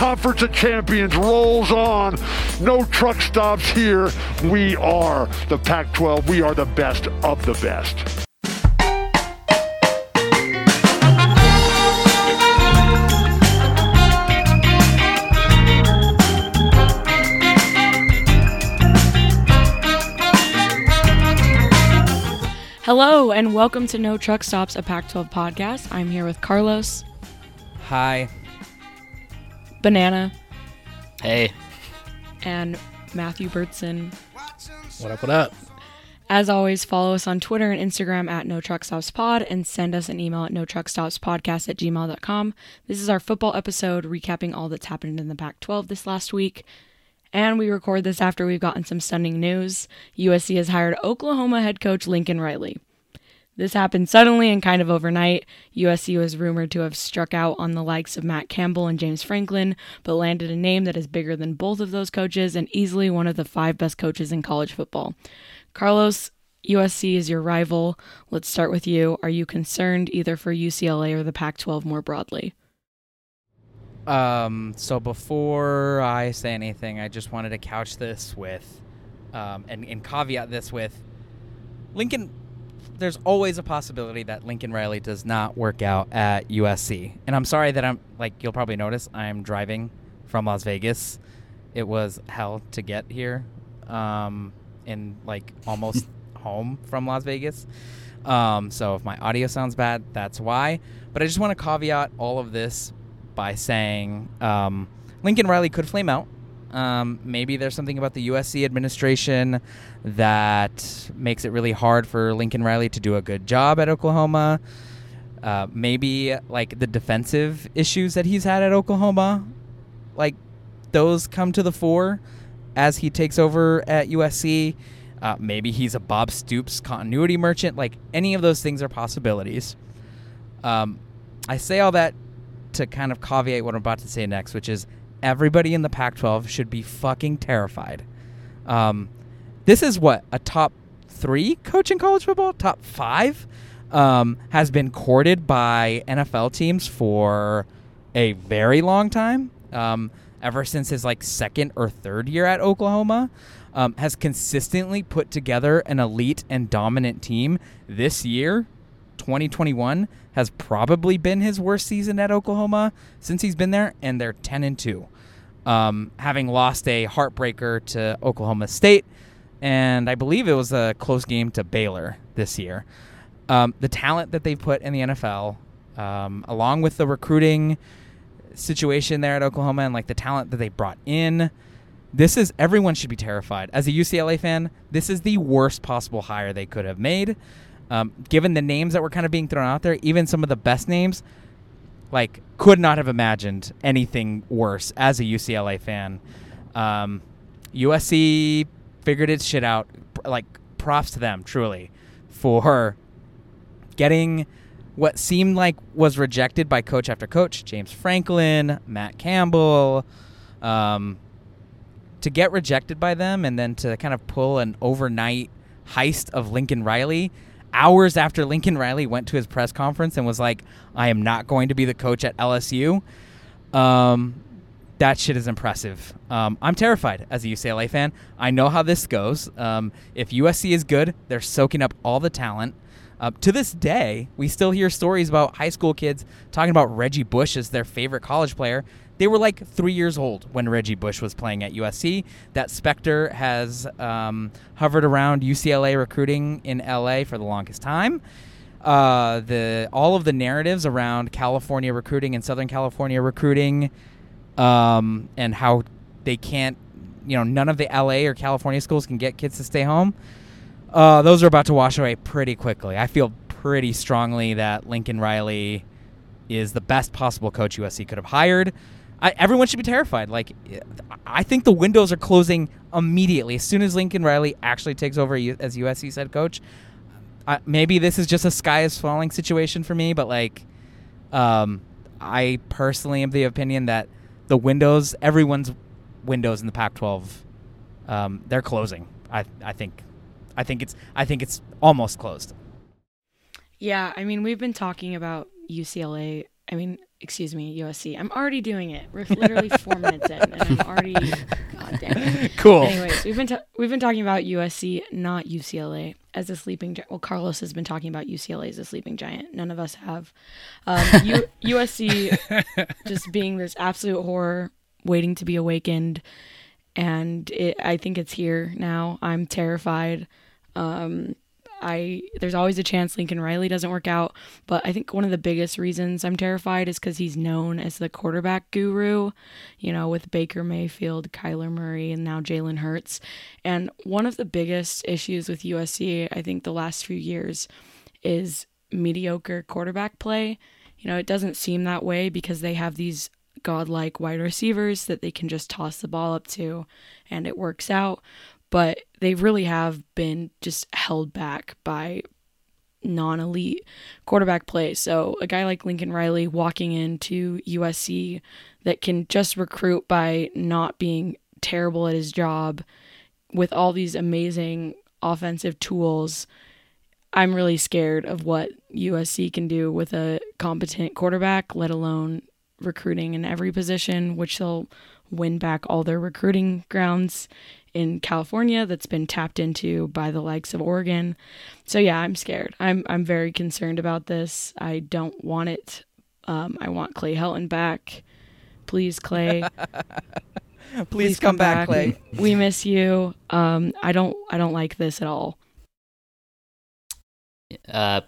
Conference of Champions rolls on. No truck stops here. We are the Pac 12. We are the best of the best. Hello and welcome to No Truck Stops, a Pac 12 podcast. I'm here with Carlos, Hi. Banana, Hey. and Matthew Bertson. What up, what up? As always, follow us on Twitter and Instagram at No Truck Stops Pod and send us an email at no truck stops podcast at gmail.com. This is our football episode recapping all that's happened in the Pac 12 this last week. And we record this after we've gotten some stunning news. USC has hired Oklahoma head coach Lincoln Riley. This happened suddenly and kind of overnight. USC was rumored to have struck out on the likes of Matt Campbell and James Franklin, but landed a name that is bigger than both of those coaches and easily one of the five best coaches in college football. Carlos, USC is your rival. Let's start with you. Are you concerned either for UCLA or the Pac 12 more broadly? Um, so before I say anything, I just wanted to couch this with, um, and, and caveat this with Lincoln. There's always a possibility that Lincoln Riley does not work out at USC. And I'm sorry that I'm, like, you'll probably notice I'm driving from Las Vegas. It was hell to get here, um, in like almost home from Las Vegas. Um, so if my audio sounds bad, that's why. But I just want to caveat all of this by saying um, Lincoln Riley could flame out. Um, maybe there's something about the USC administration that makes it really hard for Lincoln Riley to do a good job at Oklahoma. Uh, maybe like the defensive issues that he's had at Oklahoma, like those come to the fore as he takes over at USC. Uh, maybe he's a Bob Stoops continuity merchant. Like any of those things are possibilities. Um, I say all that to kind of caveat what I'm about to say next, which is everybody in the Pac 12 should be fucking terrified. Um, this is what a top three coach in college football, top five, um, has been courted by NFL teams for a very long time. Um, ever since his like second or third year at Oklahoma, um, has consistently put together an elite and dominant team. This year, 2021 has probably been his worst season at Oklahoma since he's been there, and they're 10 and 2, um, having lost a heartbreaker to Oklahoma State, and I believe it was a close game to Baylor this year. Um, the talent that they've put in the NFL, um, along with the recruiting situation there at Oklahoma, and like the talent that they brought in. This is everyone should be terrified. As a UCLA fan, this is the worst possible hire they could have made. Um, given the names that were kind of being thrown out there, even some of the best names, like could not have imagined anything worse as a UCLA fan. Um, USC figured its shit out. Like props to them, truly, for getting what seemed like was rejected by coach after coach, James Franklin, Matt Campbell, um, to get rejected by them and then to kind of pull an overnight heist of Lincoln Riley hours after Lincoln Riley went to his press conference and was like, I am not going to be the coach at LSU. Um, that shit is impressive. Um, I'm terrified as a UCLA fan. I know how this goes. Um, if USC is good, they're soaking up all the talent. Uh, to this day, we still hear stories about high school kids talking about Reggie Bush as their favorite college player. They were like three years old when Reggie Bush was playing at USC. That specter has um, hovered around UCLA recruiting in LA for the longest time. Uh, the all of the narratives around California recruiting and Southern California recruiting, um, and how they can't, you know, none of the LA or California schools can get kids to stay home. Uh, those are about to wash away pretty quickly. I feel pretty strongly that Lincoln Riley is the best possible coach USC could have hired. I, everyone should be terrified. Like, I think the windows are closing immediately as soon as Lincoln Riley actually takes over as USC's head coach. Uh, maybe this is just a sky is falling situation for me, but like, um, I personally am the opinion that the windows, everyone's windows in the Pac-12, um, they're closing. I I think, I think it's I think it's almost closed. Yeah, I mean, we've been talking about UCLA I mean, excuse me, USC. I'm already doing it. We're literally four minutes in, and I'm already. God damn it. Cool. Anyways, we've been ta- we've been talking about USC, not UCLA, as a sleeping. Gi- well, Carlos has been talking about UCLA as a sleeping giant. None of us have. Um, U- USC just being this absolute horror, waiting to be awakened, and it, I think it's here now. I'm terrified. Um, I there's always a chance Lincoln Riley doesn't work out, but I think one of the biggest reasons I'm terrified is because he's known as the quarterback guru, you know, with Baker Mayfield, Kyler Murray, and now Jalen Hurts. And one of the biggest issues with USC, I think, the last few years, is mediocre quarterback play. You know, it doesn't seem that way because they have these godlike wide receivers that they can just toss the ball up to and it works out but they really have been just held back by non elite quarterback play. So, a guy like Lincoln Riley walking into USC that can just recruit by not being terrible at his job with all these amazing offensive tools. I'm really scared of what USC can do with a competent quarterback, let alone recruiting in every position, which they'll win back all their recruiting grounds in California that's been tapped into by the likes of Oregon. So yeah, I'm scared. I'm I'm very concerned about this. I don't want it. Um, I want Clay Helton back. Please, Clay. Please, come, back, Clay. We miss you. Um, I don't I don't like this at all. Uh,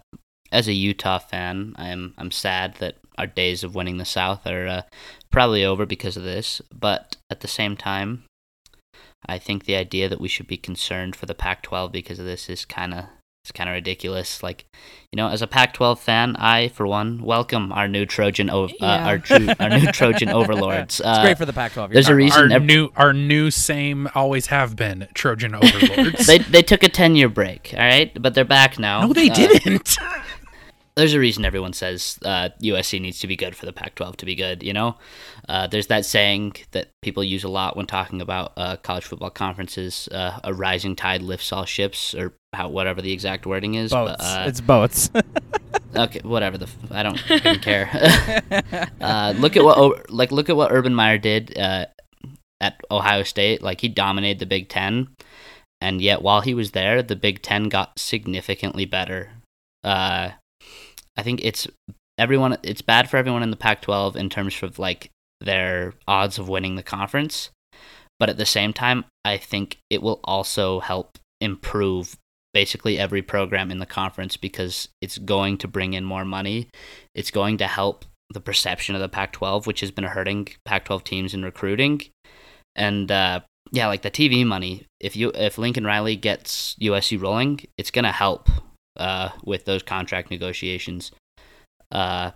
as a Utah fan, I'm I'm sad that our days of winning the South are uh, probably over because of this. But at the same time, I think the idea that we should be concerned for the Pac-12 because of this is kind of it's kind of ridiculous. Like, you know, as a Pac-12 fan, I, for one, welcome our new Trojan, o- uh, our, tru- our new Trojan overlords. Uh, It's great for the Pac-12. You're there's a reason our ev- new our new same always have been Trojan overlords. they they took a ten year break, all right, but they're back now. no, they Uh, didn't. there's a reason everyone says uh, USC needs to be good for the Pac-12 to be good. You know, uh, there's that saying that people use a lot when talking about uh, college football conferences: uh, "A rising tide lifts all ships," or how whatever the exact wording is. boats. But, uh, it's boats. okay, whatever the f- I don't even care. uh, look at what like look at what Urban Meyer did uh, at Ohio State. Like he dominated the Big Ten, and yet while he was there, the Big Ten got significantly better. Uh, I think it's everyone. It's bad for everyone in the Pac-12 in terms of like their odds of winning the conference, but at the same time, I think it will also help improve basically every program in the conference because it's going to bring in more money. It's going to help the perception of the Pac 12, which has been hurting Pac 12 teams in recruiting. And uh, yeah, like the TV money, if you if Lincoln Riley gets USC rolling, it's gonna help uh, with those contract negotiations. Uh,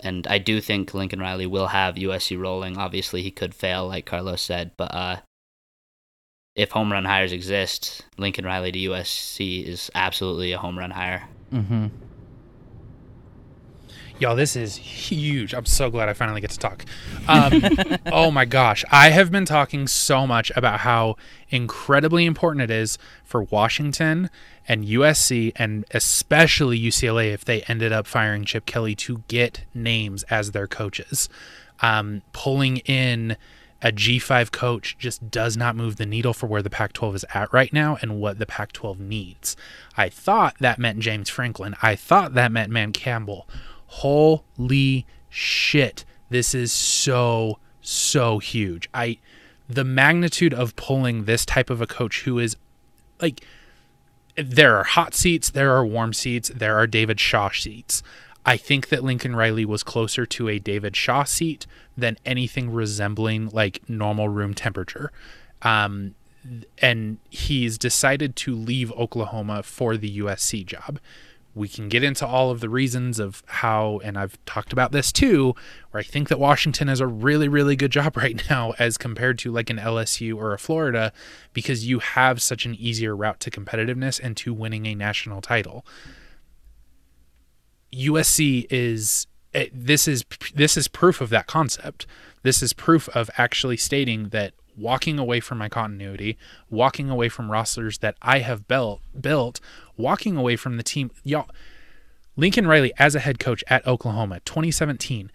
and I do think Lincoln Riley will have USC rolling. Obviously, he could fail, like Carlos said, but uh, if home run hires exist, Lincoln Riley to USC is absolutely a home run hire. mm-hmm. Y'all, this is huge. I'm so glad I finally get to talk. Um, oh my gosh. I have been talking so much about how incredibly important it is for Washington and USC, and especially UCLA, if they ended up firing Chip Kelly, to get names as their coaches. Um, pulling in a G5 coach just does not move the needle for where the Pac 12 is at right now and what the Pac 12 needs. I thought that meant James Franklin. I thought that meant Matt Campbell. Holy shit. This is so, so huge. I. The magnitude of pulling this type of a coach who is like there are hot seats, there are warm seats, there are David Shaw seats. I think that Lincoln Riley was closer to a David Shaw seat than anything resembling like normal room temperature. Um, and he's decided to leave Oklahoma for the USC job. We can get into all of the reasons of how, and I've talked about this too, where I think that Washington has a really, really good job right now as compared to like an LSU or a Florida because you have such an easier route to competitiveness and to winning a national title. USC is eh, this is this is proof of that concept. This is proof of actually stating that walking away from my continuity, walking away from rosters that I have built, built, walking away from the team. Y'all, Lincoln Riley as a head coach at Oklahoma, 2017,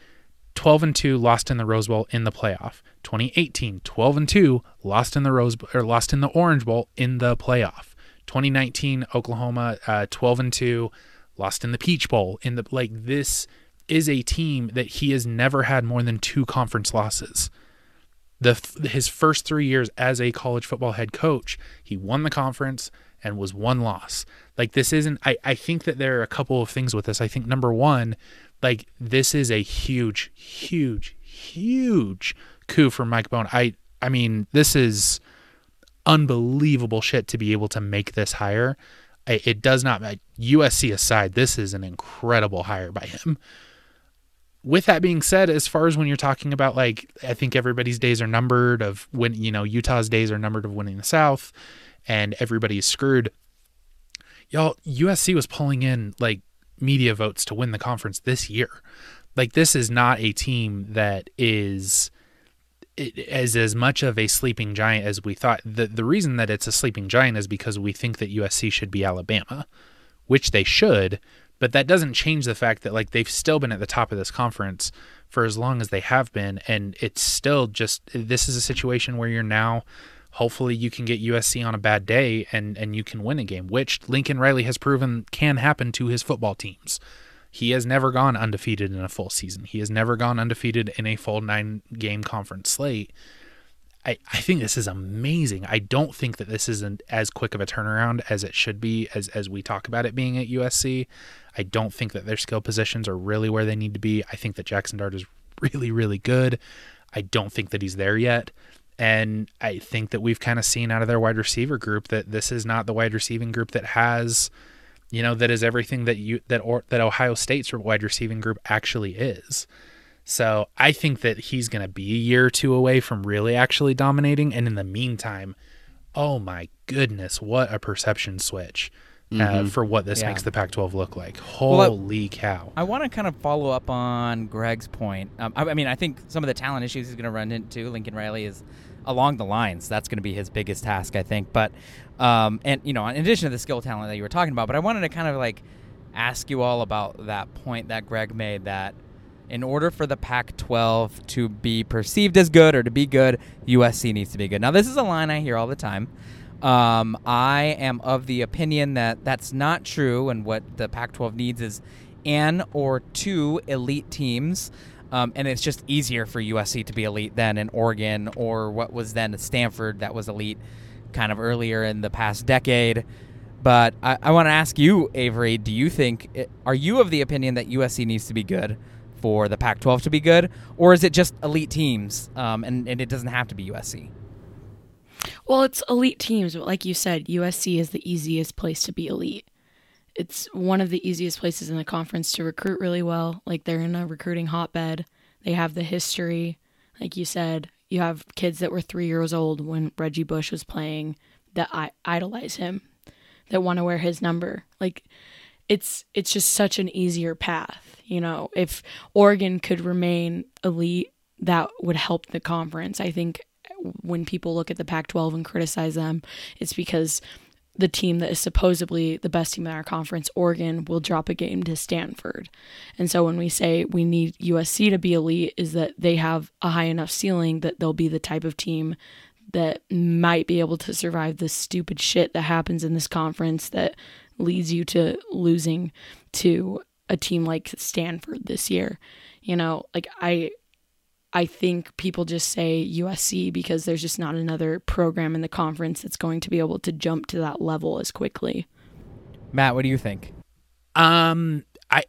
12 and 2 lost in the Rose Bowl in the playoff. 2018, 12 and 2 lost in the Rose or lost in the Orange Bowl in the playoff. 2019, Oklahoma uh, 12 and 2 lost in the Peach Bowl in the like this is a team that he has never had more than two conference losses. The his first 3 years as a college football head coach, he won the conference and was one loss. Like this isn't I I think that there are a couple of things with this. I think number 1, like this is a huge huge huge coup for Mike Bohn. I I mean, this is unbelievable shit to be able to make this hire. It does not USC aside, this is an incredible hire by him. With that being said, as far as when you're talking about like I think everybody's days are numbered of when you know Utah's days are numbered of winning the South and everybody's screwed. Y'all USC was pulling in like media votes to win the conference this year. Like this is not a team that is as as much of a sleeping giant as we thought. The the reason that it's a sleeping giant is because we think that USC should be Alabama, which they should, but that doesn't change the fact that like they've still been at the top of this conference for as long as they have been and it's still just this is a situation where you're now hopefully you can get USC on a bad day and and you can win a game, which Lincoln Riley has proven can happen to his football teams. He has never gone undefeated in a full season. He has never gone undefeated in a full nine game conference slate. I, I think this is amazing. I don't think that this isn't as quick of a turnaround as it should be as, as we talk about it being at USC. I don't think that their skill positions are really where they need to be. I think that Jackson Dart is really, really good. I don't think that he's there yet. And I think that we've kind of seen out of their wide receiver group that this is not the wide receiving group that has – you know, that is everything that you that or that Ohio State's wide receiving group actually is. So I think that he's going to be a year or two away from really actually dominating. And in the meantime, oh my goodness, what a perception switch uh, mm-hmm. for what this yeah. makes the Pac-12 look like. Holy well, cow! I want to kind of follow up on Greg's point. Um, I, I, mean, I think some of the talent issues he's going to run into Lincoln Riley is along the lines. That's going to be his biggest task, I think. But um, and you know, in addition to the skill talent that you were talking about, but I wanted to kind of like ask you all about that point that Greg made that in order for the Pac-12 to be perceived as good or to be good, USC needs to be good. Now, this is a line I hear all the time. Um, I am of the opinion that that's not true, and what the Pac-12 needs is an or two elite teams. Um, and it's just easier for USC to be elite than in Oregon or what was then Stanford that was elite kind of earlier in the past decade. But I, I want to ask you, Avery, do you think, are you of the opinion that USC needs to be good for the Pac 12 to be good? Or is it just elite teams um, and, and it doesn't have to be USC? Well, it's elite teams, but like you said, USC is the easiest place to be elite it's one of the easiest places in the conference to recruit really well. Like they're in a recruiting hotbed. They have the history. Like you said, you have kids that were three years old when Reggie Bush was playing that I idolize him, that want to wear his number. Like it's it's just such an easier path. You know, if Oregon could remain elite, that would help the conference. I think when people look at the Pac 12 and criticize them, it's because the team that is supposedly the best team in our conference, Oregon, will drop a game to Stanford. And so when we say we need USC to be elite, is that they have a high enough ceiling that they'll be the type of team that might be able to survive the stupid shit that happens in this conference that leads you to losing to a team like Stanford this year. You know, like I I think people just say USC because there's just not another program in the conference that's going to be able to jump to that level as quickly. Matt, what do you think? Um, I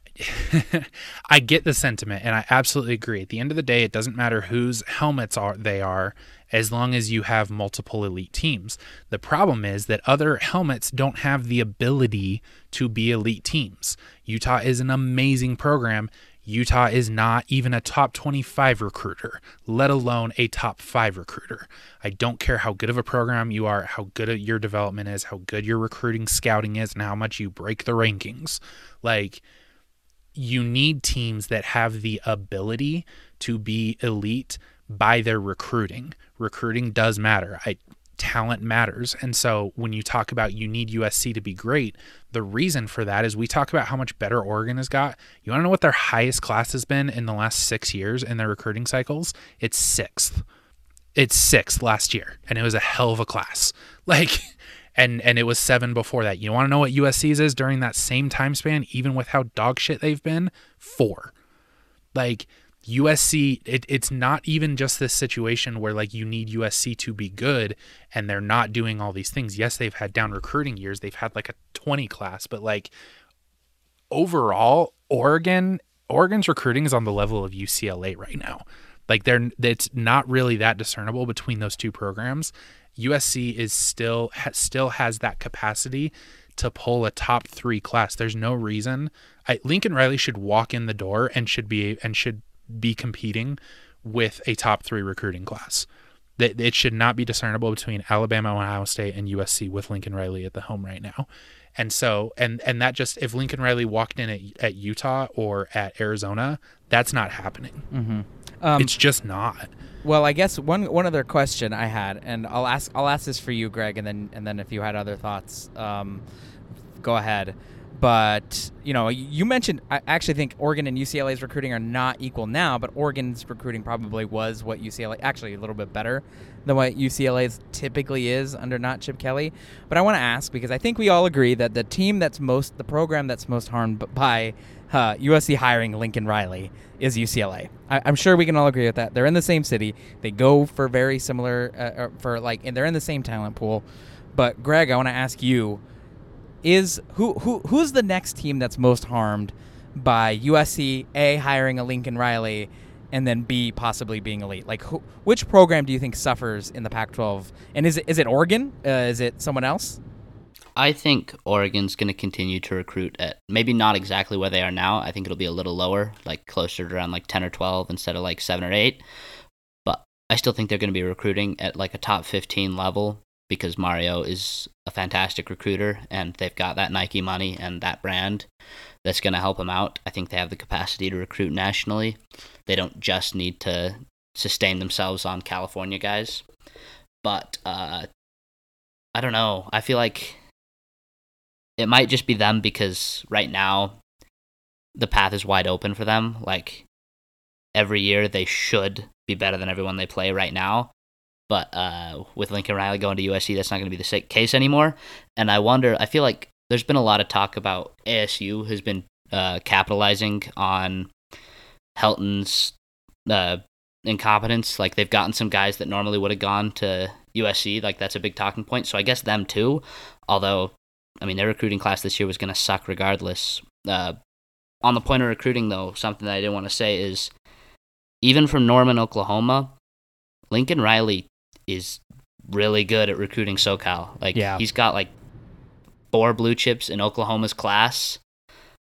I get the sentiment and I absolutely agree. At the end of the day, it doesn't matter whose helmets are they are as long as you have multiple elite teams. The problem is that other helmets don't have the ability to be elite teams. Utah is an amazing program Utah is not even a top 25 recruiter, let alone a top five recruiter. I don't care how good of a program you are, how good your development is, how good your recruiting scouting is, and how much you break the rankings. Like, you need teams that have the ability to be elite by their recruiting. Recruiting does matter. I talent matters. And so when you talk about you need USC to be great, the reason for that is we talk about how much better Oregon has got. You want to know what their highest class has been in the last six years in their recruiting cycles? It's sixth. It's sixth last year, and it was a hell of a class. Like, and and it was seven before that. You want to know what USC's is during that same time span, even with how dog shit they've been? Four. Like USC, it, it's not even just this situation where like you need USC to be good and they're not doing all these things. Yes, they've had down recruiting years. They've had like a 20 class, but like overall, Oregon, Oregon's recruiting is on the level of UCLA right now. Like they're it's not really that discernible between those two programs. USC is still ha, still has that capacity to pull a top 3 class. There's no reason I, Lincoln Riley should walk in the door and should be and should be competing with a top three recruiting class. That it should not be discernible between Alabama, Ohio State, and USC with Lincoln Riley at the home right now. And so, and and that just if Lincoln Riley walked in at, at Utah or at Arizona, that's not happening. Mm-hmm. Um, it's just not. Well, I guess one one other question I had, and I'll ask I'll ask this for you, Greg, and then and then if you had other thoughts, um, go ahead. But you know, you mentioned. I actually think Oregon and UCLA's recruiting are not equal now, but Oregon's recruiting probably was what UCLA actually a little bit better than what UCLA's typically is under not Chip Kelly. But I want to ask because I think we all agree that the team that's most, the program that's most harmed by uh, USC hiring Lincoln Riley is UCLA. I, am sure we can all agree with that. They're in the same city. They go for very similar, uh, uh for like, and they're in the same talent pool. But Greg, I want to ask you is who who who's the next team that's most harmed by USC a hiring a Lincoln Riley and then B possibly being elite? Like, who, which program do you think suffers in the Pac-12? And is it is it Oregon? Uh, is it someone else? I think Oregon's going to continue to recruit at maybe not exactly where they are now. I think it'll be a little lower, like closer to around like 10 or 12 instead of like 7 or 8. But I still think they're going to be recruiting at like a top 15 level because Mario is a fantastic recruiter and they've got that Nike money and that brand that's going to help them out. I think they have the capacity to recruit nationally. They don't just need to sustain themselves on California guys. But uh, I don't know. I feel like it might just be them because right now the path is wide open for them. Like every year they should be better than everyone they play right now. But uh, with Lincoln Riley going to USC, that's not going to be the case anymore. And I wonder, I feel like there's been a lot of talk about ASU has been uh, capitalizing on Helton's uh, incompetence. Like they've gotten some guys that normally would have gone to USC. Like that's a big talking point. So I guess them too. Although, I mean, their recruiting class this year was going to suck regardless. Uh, on the point of recruiting, though, something that I didn't want to say is even from Norman, Oklahoma, Lincoln Riley is really good at recruiting SoCal. Like yeah. he's got like four blue chips in Oklahoma's class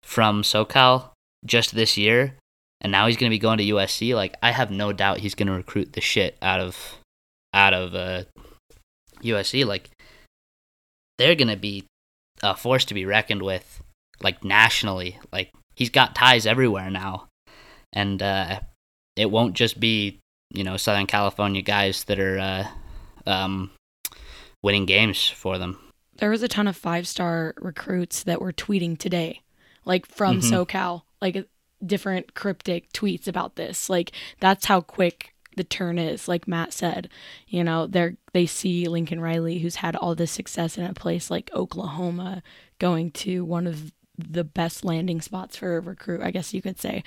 from SoCal just this year, and now he's going to be going to USC. Like I have no doubt he's going to recruit the shit out of out of uh, USC. Like they're going to be a force to be reckoned with, like nationally. Like he's got ties everywhere now, and uh, it won't just be you know Southern California guys that are uh, um, winning games for them. There was a ton of five star recruits that were tweeting today, like from mm-hmm. SoCal, like different cryptic tweets about this. Like that's how quick the turn is. Like Matt said, you know, they they see Lincoln Riley, who's had all this success in a place like Oklahoma, going to one of the best landing spots for a recruit, I guess you could say.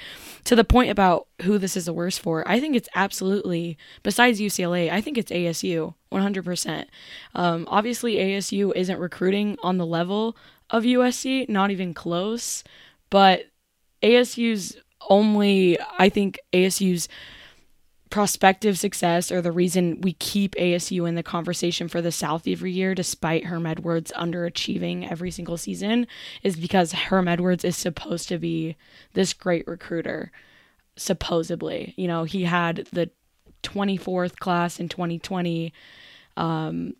To the point about who this is the worst for, I think it's absolutely, besides UCLA, I think it's ASU, 100%. Um, obviously, ASU isn't recruiting on the level of USC, not even close, but ASU's only, I think ASU's prospective success or the reason we keep ASU in the conversation for the South every year, despite Herm Edwards underachieving every single season, is because Herm Edwards is supposed to be this great recruiter. Supposedly, you know, he had the 24th class in 2020, um,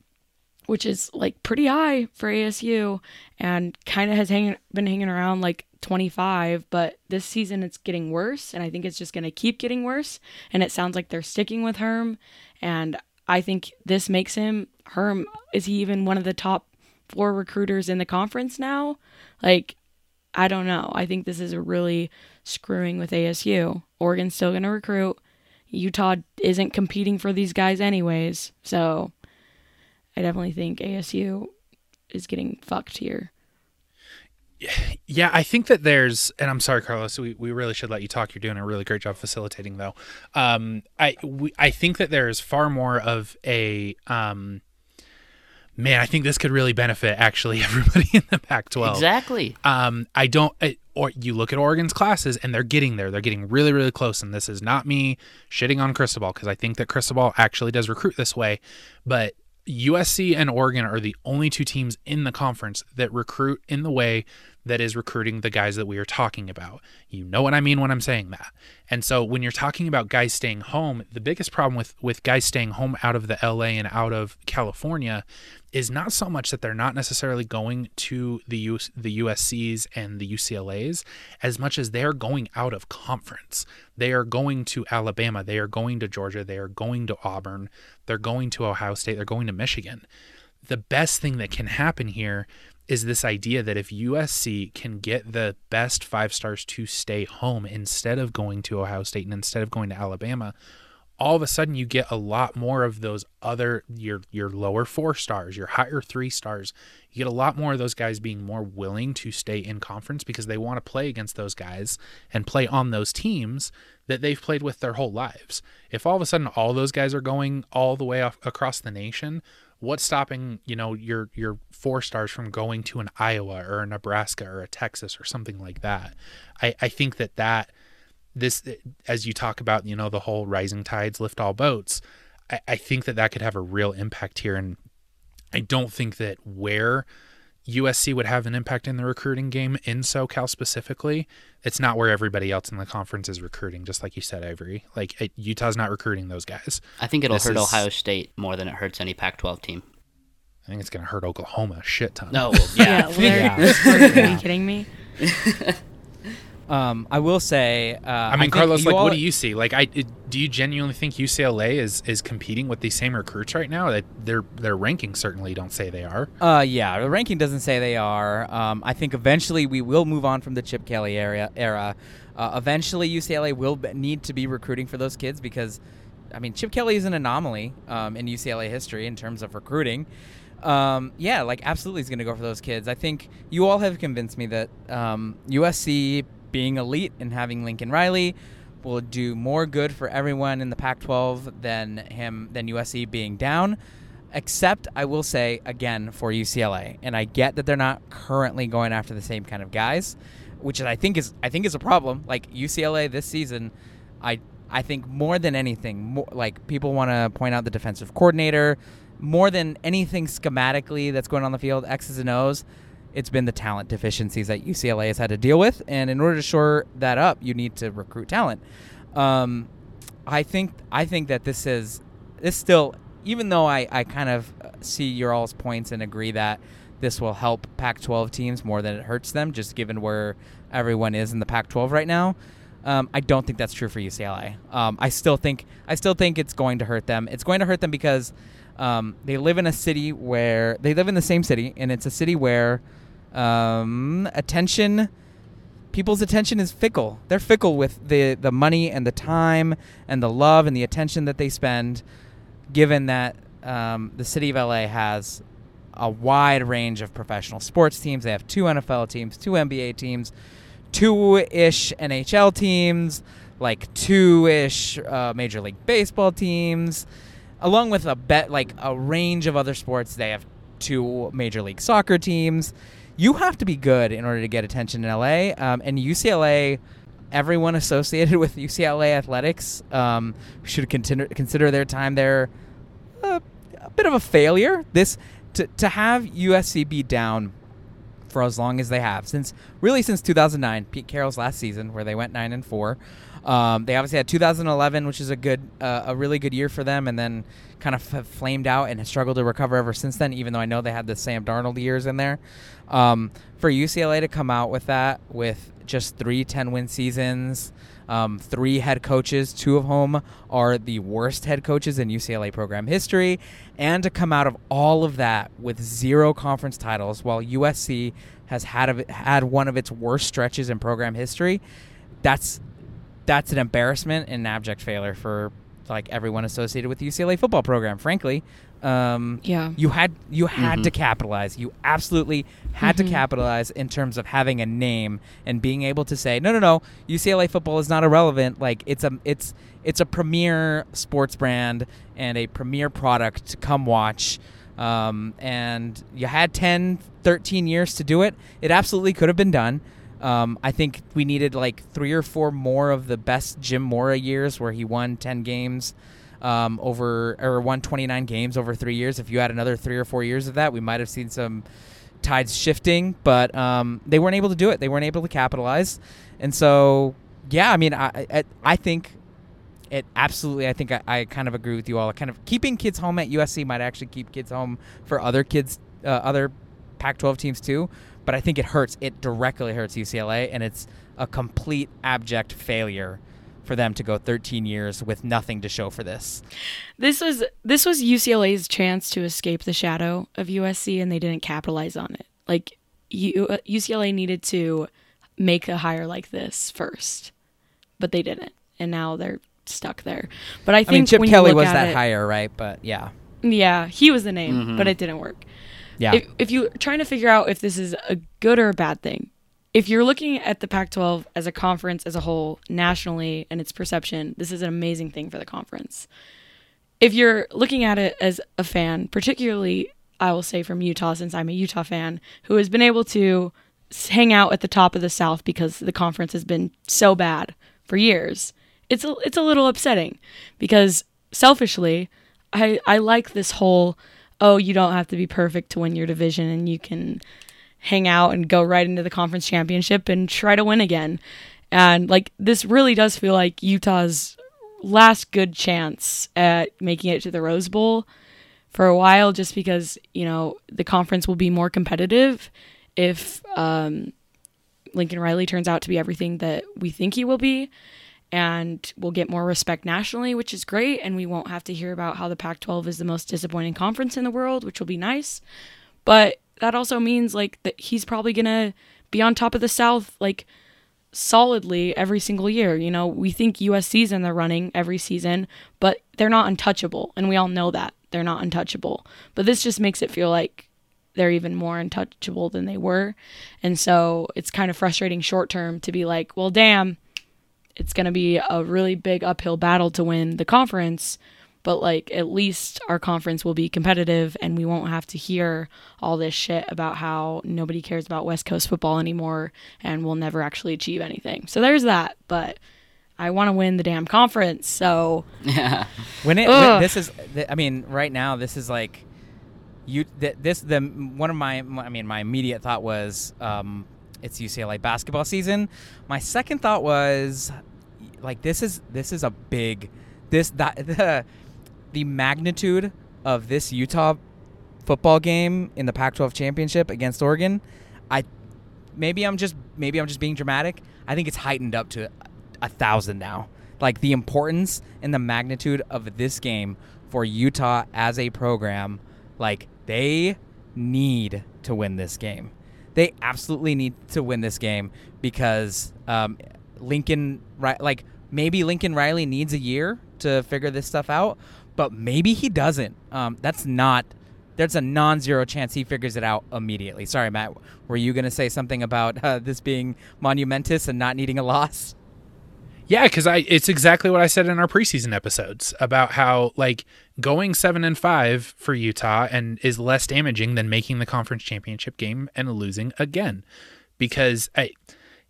which is like pretty high for ASU, and kind of has hanging, been hanging around like 25, but this season it's getting worse, and I think it's just going to keep getting worse. And it sounds like they're sticking with Herm, and I think this makes him Herm. Is he even one of the top four recruiters in the conference now? Like, I don't know. I think this is really screwing with ASU. Oregon's still going to recruit. Utah isn't competing for these guys anyways. So I definitely think ASU is getting fucked here. Yeah, I think that there's, and I'm sorry, Carlos. We, we really should let you talk. You're doing a really great job facilitating, though. Um, I we, I think that there's far more of a um, man. I think this could really benefit actually everybody in the Pac-12. Exactly. Um, I don't. I, or you look at Oregon's classes, and they're getting there. They're getting really, really close. And this is not me shitting on Cristobal because I think that Cristobal actually does recruit this way, but USC and Oregon are the only two teams in the conference that recruit in the way that is recruiting the guys that we are talking about. You know what I mean when I'm saying that. And so when you're talking about guys staying home, the biggest problem with with guys staying home out of the LA and out of California is not so much that they're not necessarily going to the US, the USCs and the UCLAs as much as they're going out of conference. They are going to Alabama, they are going to Georgia, they are going to Auburn, they're going to Ohio State, they're going to Michigan. The best thing that can happen here is this idea that if USC can get the best five stars to stay home instead of going to Ohio State and instead of going to Alabama, all of a sudden you get a lot more of those other your your lower four stars, your higher three stars. You get a lot more of those guys being more willing to stay in conference because they want to play against those guys and play on those teams that they've played with their whole lives. If all of a sudden all those guys are going all the way off across the nation, what's stopping you know your your four stars from going to an Iowa or a Nebraska or a Texas or something like that? I I think that that this as you talk about you know the whole rising tides lift all boats I, I, think that that could have a real impact here and i don't think that where usc would have an impact in the recruiting game in socal specifically it's not where everybody else in the conference is recruiting just like you said avery like it, utah's not recruiting those guys. I think it'll This hurt is- ohio state more than it hurts any pac 12 team. I think it's going to hurt oklahoma a shit ton. No well, yeah, well, Yeah. Are you kidding me? Um, I will say. Uh, I mean, think Carlos, like, all- what do you see? Like, I do you genuinely think UCLA is is competing with these same recruits right now? That their their rankings certainly don't say they are. Uh, yeah, the ranking doesn't say they are. Um, I think eventually we will move on from the Chip Kelly era. era. Uh, eventually, UCLA will need to be recruiting for those kids because, I mean, Chip Kelly is an anomaly um, in UCLA history in terms of recruiting. Um, yeah, like absolutely is going to go for those kids. I think you all have convinced me that um, USC being elite and having Lincoln Riley will do more good for everyone in the Pac-12 than him than USC being down. Except I will say again for UCLA, and I get that they're not currently going after the same kind of guys, which I think is I think is a problem. Like UCLA this season, I I think more than anything, more, like people want to point out the defensive coordinator more than anything schematically that's going on the field, X's and O's. It's been the talent deficiencies that UCLA has had to deal with, and in order to shore that up, you need to recruit talent. Um, I think I think that this is this still, even though I, I kind of uh, see your all's points and agree that this will help Pac-12 teams more than it hurts them, just given where everyone is in the Pac-12 right now. Um, I don't think that's true for UCLA. Um, I still think I still think it's going to hurt them. It's going to hurt them because um, they live in a city where they live in the same city, and it's a city where um, attention, people's attention is fickle. They're fickle with the the money and the time and the love and the attention that they spend. Given that um, the city of LA has a wide range of professional sports teams, they have two NFL teams, two NBA teams, two ish NHL teams, like two ish uh, Major League Baseball teams along with a bet like a range of other sports they have two major league soccer teams you have to be good in order to get attention in la um, and ucla everyone associated with ucla athletics um, should consider consider their time there uh, a bit of a failure. This to, to have usc be down for as long as they have since really since 2009 pete carroll's last season where they went 9 and 4 um, they obviously had 2011, which is a good, uh, a really good year for them, and then kind of f- flamed out and struggled to recover ever since then. Even though I know they had the Sam Darnold years in there, um, for UCLA to come out with that with just three 10 win seasons, Um, three head coaches, two of whom are the worst head coaches in UCLA program history, and to come out of all of that with zero conference titles, while USC has had a, had one of its worst stretches in program history. That's that's an embarrassment and an abject failure for like everyone associated with the UCLA football program. Frankly, um, Yeah. you had you had Mhm. to capitalize. You absolutely had Mhm. to capitalize in terms of having a name and being able to say, no, no, no, UCLA football is not irrelevant. Like it's a it's it's a premier sports brand and a premier product to come watch. Um, and you had 10, 13 years to do it. It absolutely could have been done. Um, I think we needed like three or four more of the best Jim Mora years where he won 10 games um, over, or won 29 games over three years. If you had another three or four years of that, we might have seen some tides shifting, but um, they weren't able to do it. They weren't able to capitalize. And so, yeah, I mean, I, I, I think it absolutely, I think I, I kind of agree with you all. Kind of keeping kids home at USC might actually keep kids home for other kids, uh, other Pac 12 teams too. But I think it hurts. It directly hurts UCLA, and it's a complete abject failure for them to go 13 years with nothing to show for this. This was this was UCLA's chance to escape the shadow of USC, and they didn't capitalize on it. Like U, uh, UCLA needed to make a hire like this first, but they didn't, and now they're stuck there. But I think I mean, Chip Kelly was that it, higher, right? But yeah, Yeah, he was the name, Mhm. but it didn't work. yeah. If, if you're trying to figure out if this is a good or a bad thing, if you're looking at the Pac 12 as a conference as a whole, nationally, and its perception, this is an amazing thing for the conference. If you're looking at it as a fan, particularly, I will say from Utah, since I'm a Utah fan, who has been able to hang out at the top of the South because the conference has been so bad for years, it's a, it's a little upsetting because selfishly, I, I like this whole oh, you don't have to be perfect to win your division and you can hang out and go right into the conference championship and try to win again. And like this really does feel like Utah's last good chance at making it to the Rose Bowl for a while just because, you know, the conference will be more competitive if um, Lincoln Riley turns out to be everything that we think he will be and we'll get more respect nationally, which is great. And we won't have to hear about how the Pac 12 is the most disappointing conference in the world, which will be nice. But that also means like that he's probably going to be on top of the South, like solidly every single year. You know, we think USC's in the running every season, but they're not untouchable. And we all know that they're not untouchable. But this just makes it feel like they're even more untouchable than they were. And so it's kind of frustrating short term to be like, well, damn, it's going to be a really big uphill battle to win the conference, but like at least our conference will be competitive and we won't have to hear all this shit about how nobody cares about West Coast football anymore and we'll never actually achieve anything. So there's that, but I want to win the damn conference. So Yeah. When it when, this is, I mean, right now this is like, you th- this the one of my I mean my immediate thought was um, it's UCLA basketball season. My second thought was like this is this is a big this that the the magnitude of this Utah football game in the Pac-12 championship against Oregon. I maybe I'm just maybe I'm just being dramatic. I think it's heightened up to a thousand now. Like the importance and the magnitude of this game for Utah as a program, like they need to win this game. They absolutely need to win this game because um, Lincoln, Ri- like maybe Lincoln Riley needs a year to figure this stuff out, but maybe he doesn't. Um, that's not. There's a non-zero chance he figures it out immediately. Sorry, Matt. Were you going to say something about uh, this being monumentous and not needing a loss? Yeah, because I it's exactly what I said in our preseason episodes about how like going seven and five for Utah and is less damaging than making the conference championship game and losing again. Because I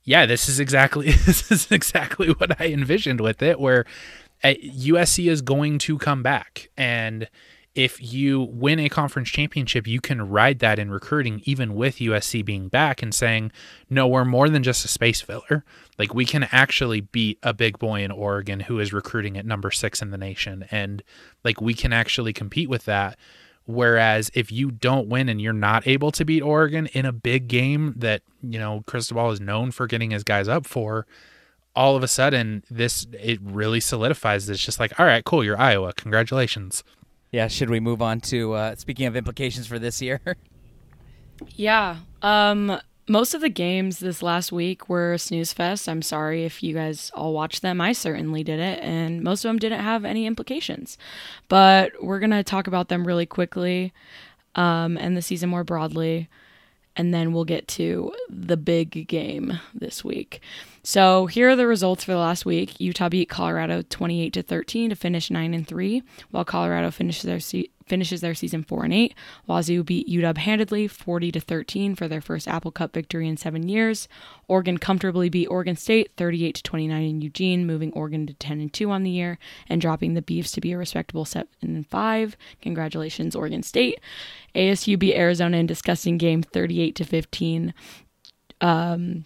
yeah, this is exactly this is exactly what I envisioned with it, where Uh, USC is going to come back and if you win a conference championship, you can ride that in recruiting, even with USC being back and saying, no, we're more than just a space filler. Like, we can actually beat a big boy in Oregon who is recruiting at number six in the nation. And, like, we can actually compete with that. Whereas if you don't win and you're not able to beat Oregon in a big game that, you know, Cristobal is known for getting his guys up for, all of a sudden this it really solidifies. It's just like, all right, cool, you're Iowa. Congratulations. Yeah, should we move on to uh, speaking of implications for this year? Yeah. Um most of the games this last week were snooze fest. I'm sorry if you guys all watched them. I certainly did it, and most of them didn't have any implications. But we're gonna talk about them really quickly, um, and the season more broadly, and then we'll get to the big game this week. So here are the results for the last week. Utah beat Colorado 28 to 13 to finish 9 and 3, while Colorado finishes their finishes their season 4 and 8. Wazoo beat UW handedly 40 to 13 for their first Apple Cup victory in 7 years. Oregon comfortably beat Oregon State 38 to 29 in Eugene, moving Oregon to 10 and 2 on the year and dropping the Beefs to be a respectable 7 and 5. Congratulations Oregon State. ASU beat Arizona in disgusting game 38 to 15. Um,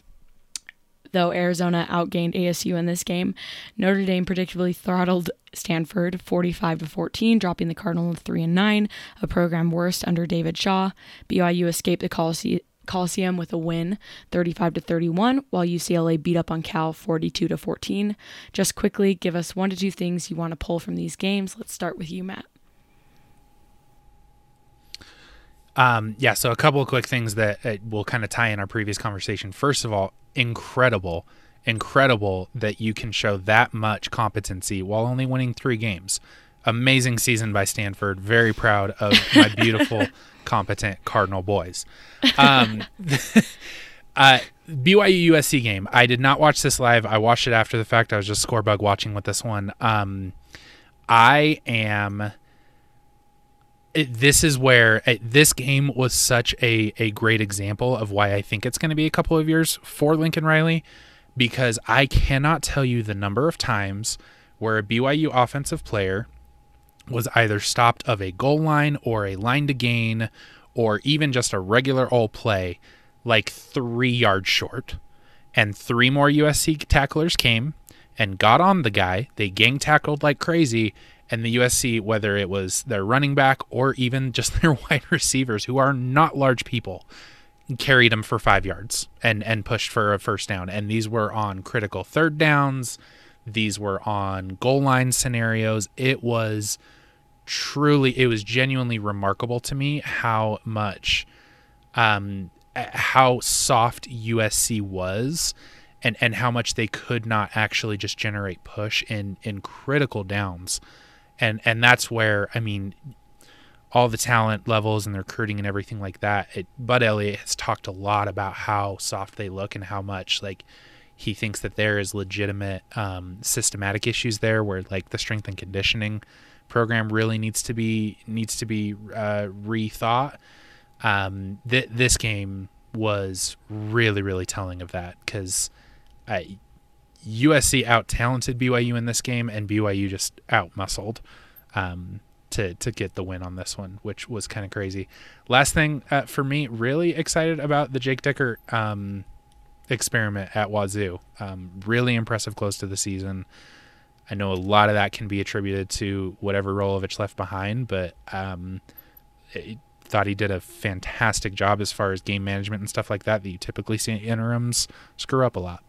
though Arizona outgained ASU in this game. Notre Dame predictably throttled Stanford 45 to 14, dropping the Cardinal to 3 and 9, a program worst under David Shaw. BYU escaped the Coliseum Coliseum with a win 35 to 31 while UCLA beat up on Cal 42 to 14. Just quickly give us one to two things you want to pull from these games. Let's start with you, Matt. Um, yeah, so a couple of quick things that uh, will kind of tie in our previous conversation. First of all, incredible, incredible that you can show that much competency while only winning three games. Amazing season by Stanford. Very proud of my beautiful, competent Cardinal boys. Um, uh, BYU USC game. I did not watch this live. I watched it after the fact. I was just score bug watching with this one. Um, I am it, this is where it, this game was such a, a great example of why I think it's going to be a couple of years for Lincoln Riley because I cannot tell you the number of times where a BYU offensive player was either stopped of a goal line or a line to gain or even just a regular old play like three yards short. And three more USC tacklers came and got on the guy. They gang tackled like crazy and the USC, whether it was their running back or even just their wide receivers, who are not large people, carried them for five yards and and pushed for a first down. And these were on critical third downs. These were on goal line scenarios. It was truly, it was genuinely remarkable to me how much, um, how soft USC was. And, and how much they could not actually just generate push in, in critical downs and and that's where I mean all the talent levels and the recruiting and everything like that. It, Bud Elliott has talked a lot about how soft they look and how much like he thinks that there is legitimate um, systematic issues there where like the strength and conditioning program really needs to be needs to be uh, rethought. Um, th- this game was really really telling of that because USC out talented BYU in this game, and BYU just out muscled um, to to get the win on this one, which was kind of crazy. Last thing uh, for me, really excited about the Jake Dickert um, experiment at Wazoo. Um, really impressive close to the season. I know a lot of that can be attributed to whatever Rolovich left behind, but um, thought he did a fantastic job as far as game management and stuff like that that you typically see interims screw up a lot.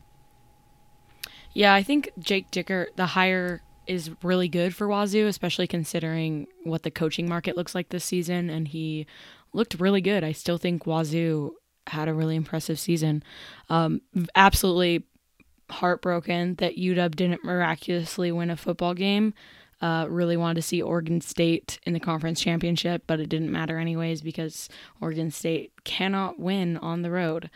Yeah, I think Jake Dickert, the hire is really good for Wazoo, especially considering what the coaching market looks like this season. And he looked really good. I still think Wazoo had a really impressive season. Um, absolutely heartbroken that UW didn't miraculously win a football game. Uh, really wanted to see Oregon State in the conference championship, but it didn't matter anyways because Oregon State cannot win on the road.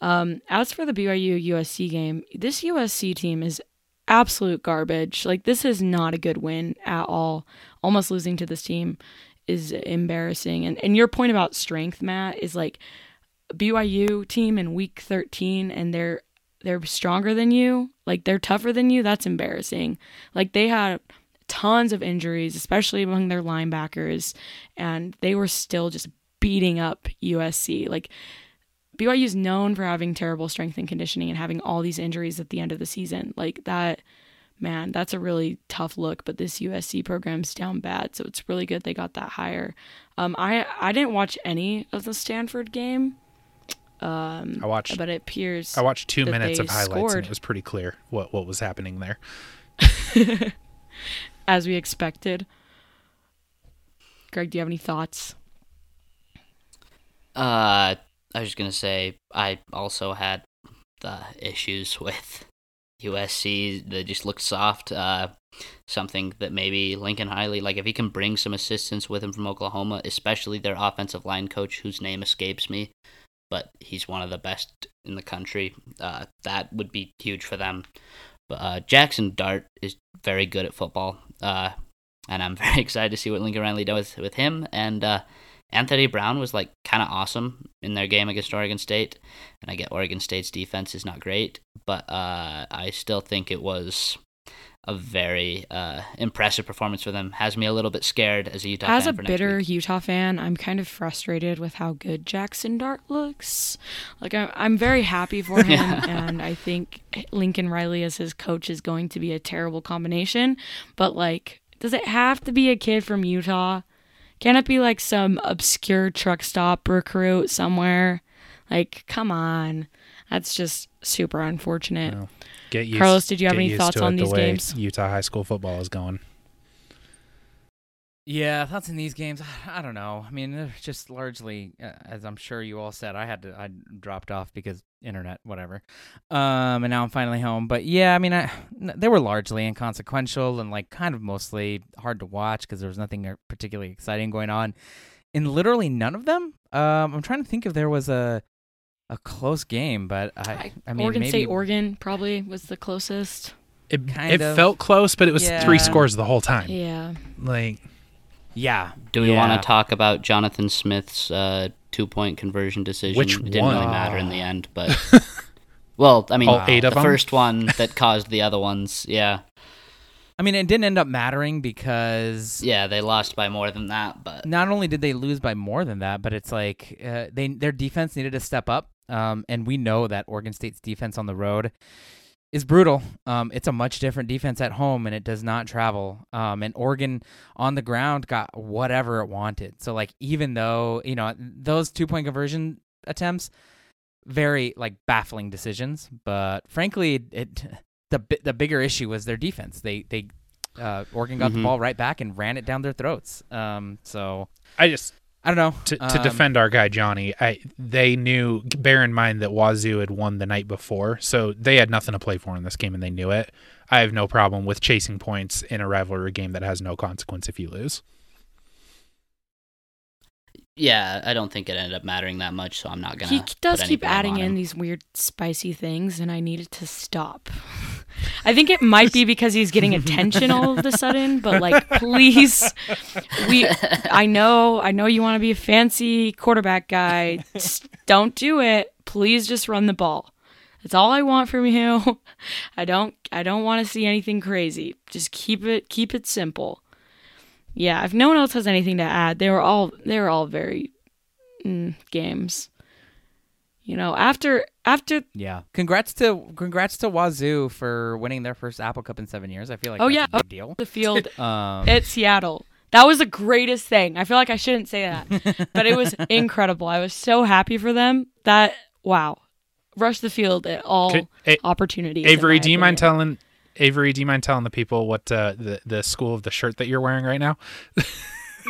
Um, as for the BYU USC game, this USC team is absolute garbage. Like this is not a good win at all. Almost losing to this team is embarrassing. And and your point about strength, Matt, is like BYU team in week 13 and they're they're stronger than you, like they're tougher than you, that's embarrassing. Like they had tons of injuries, especially among their linebackers, and they were still just beating up USC. Like BYU is known for having terrible strength and conditioning and having all these injuries at the end of the season. Like that, man, that's a really tough look. But this USC program's down bad, so it's really good they got that hire. Um, I I didn't watch any of the Stanford game. Um, I watched but it appears I watched two minutes of highlights scored. and it was pretty clear what what was happening there. as we expected. Greg, do you have any thoughts? Uh, I was just gonna say I also had the issues with USC. They just looked soft. Uh, something that maybe Lincoln Riley, like if he can bring some assistance with him from Oklahoma, especially their offensive line coach, whose name escapes me, but he's one of the best in the country. Uh, that would be huge for them. But uh, Jackson Dart is very good at football. Uh, and I'm very excited to see what Lincoln Riley does with him. And uh, Anthony Brown was like kind of awesome in their game against Oregon State, and I get Oregon State's defense is not great, but uh, I still think it was a very uh, impressive performance for them. Has me a little bit scared as a Utah As a bitter week. Utah fan, I'm kind of frustrated with how good Jackson Dart looks. Like I'm, I'm very happy for him, and I think Lincoln Riley as his coach is going to be a terrible combination. But like, does it have to be a kid from Utah? Can it be like some obscure truck stop recruit somewhere? Like, come on, that's just super unfortunate. No. Get used, Carlos, did you have any thoughts on the these way games? Utah high school football is going. Yeah, thoughts in these games. I don't know. I mean, they're just largely, uh, as I'm sure you all said, I had to, I dropped off because internet, whatever. Um, and now I'm finally home. But yeah, I mean, I, n- they were largely inconsequential and like kind of mostly hard to watch because there was nothing uh, particularly exciting going on in literally none of them. Um, I'm trying to think if there was a a close game, but I, I mean, Oregon maybe State, Oregon probably was the closest. It, Kind it of. felt close, but it was three scores the whole time. Yeah. Like Yeah. Do we yeah. want to talk about Jonathan Smith's uh, two point conversion decision? Which it didn't one? really matter in the end, but well, I mean, All eight the of them? first one that caused the other ones. Yeah, I mean, it didn't end up mattering because yeah, they lost by more than that, but not only did they lose by more than that, but it's like uh, they their defense needed to step up. Um, and we know that Oregon State's defense on the road is brutal. Um, it's a much different defense at home, and it does not travel. Um, and Oregon on the ground got whatever it wanted. So like even though you know those two point conversion attempts, very like baffling decisions. But frankly, it the the bigger issue was their defense. They they uh, Oregon got the Mhm. ball right back and ran it down their throats. Um, so I just I don't know. to, to Um, defend our guy Johnny, I they knew. Bear in mind that Wazoo had won the night before, so they had nothing to play for in this game, and they knew it. I have no problem with chasing points in a rivalry game that has no consequence if you lose. yeah, I don't think it ended up mattering that much, so I'm not gonna. He does put keep adding in him. these weird spicy things, and I needed to stop. I think it might be because he's getting attention all of a sudden, but like, please, we. I know, I know you want to be a fancy quarterback guy. Just don't do it. Please, just run the ball. That's all I want from you. I don't. I don't want to see anything crazy. Just keep it. Keep it simple. Yeah. If no one else has anything to add, they were all. They were all very mm, games. You know, after after Yeah. Congrats to congrats to Wazoo for winning their first Apple Cup in seven years. I feel like Oh, that's yeah. a big deal. the field Um, at Seattle, that was the greatest thing. I feel like I shouldn't say that, but it was incredible. I was so happy for them. That wow, rush the field at all Could- A- opportunities. Avery, do you mind telling Avery? Do you mind telling the people what uh, the the school of the shirt that you're wearing right now?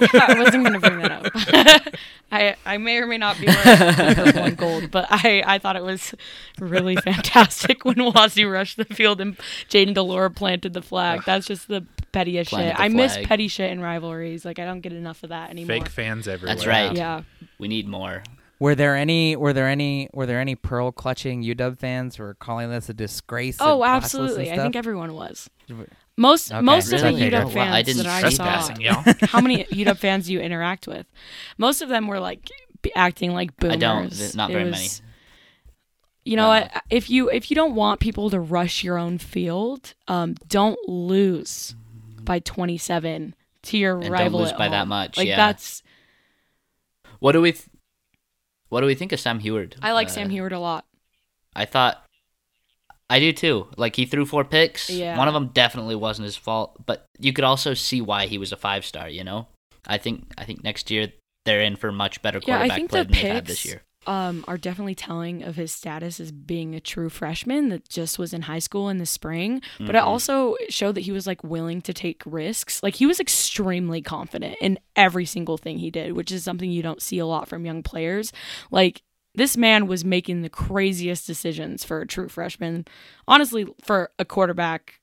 Yeah, I wasn't going to bring that up. I I may or may not be wearing purple and gold, but I I thought it was really fantastic when Wazoo rushed the field and Jayden de Laura planted the flag. That's just the pettiest Planted shit. the I miss flag. petty shit in rivalries. Like I don't get enough of that anymore. Fake fans everywhere. That's right. Yeah. We need more. were there any were there any were there any pearl clutching UW fans who were calling this a disgrace? Oh, absolutely. I think everyone was. Most Okay. most of the Really? UW Well, fans I didn't that I saw. y'all. How many UW fans do you interact with? Most of them were like acting like boomers. I don't. Not very was- many. You know No. If you if you don't want people to rush your own field, um, don't lose by twenty seven to your And don't lose by that much, Like yeah. that's What do we? Th- what do we think of Sam Huard? I like Uh, Sam Huard a lot. I thought. I do too. Like he threw four picks. Yeah. One of them definitely wasn't his fault, but you could also see why he was a five star. You know, I think I think next year they're in for much better Yeah, I quarterback think play the than they've had this year. um, are definitely telling of his status as being a true freshman that just was in high school in the spring. But it Mhm. also showed that he was like willing to take risks. Like he was extremely confident in every single thing he did, which is something you don't see a lot from young players. Like this man was making the craziest decisions for a true freshman. Honestly, for a quarterback,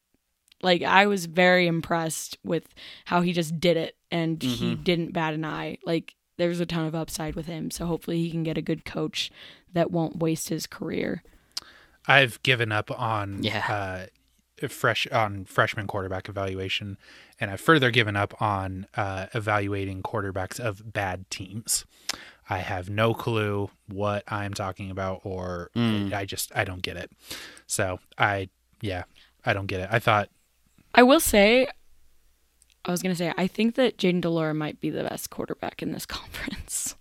like I was very impressed with how he just did it and he didn't bat an eye. Like there's a ton of upside with him, so hopefully he can get a good coach that won't waste his career. I've given up on Yeah. uh, fresh on freshman quarterback evaluation, and I've further given up on uh, evaluating quarterbacks of bad teams. I have no clue what I'm talking about, or Mm. I just I don't get it. So I yeah I don't get it. I thought I will say, I was gonna say, I think that Jayden de Laura might be the best quarterback in this conference.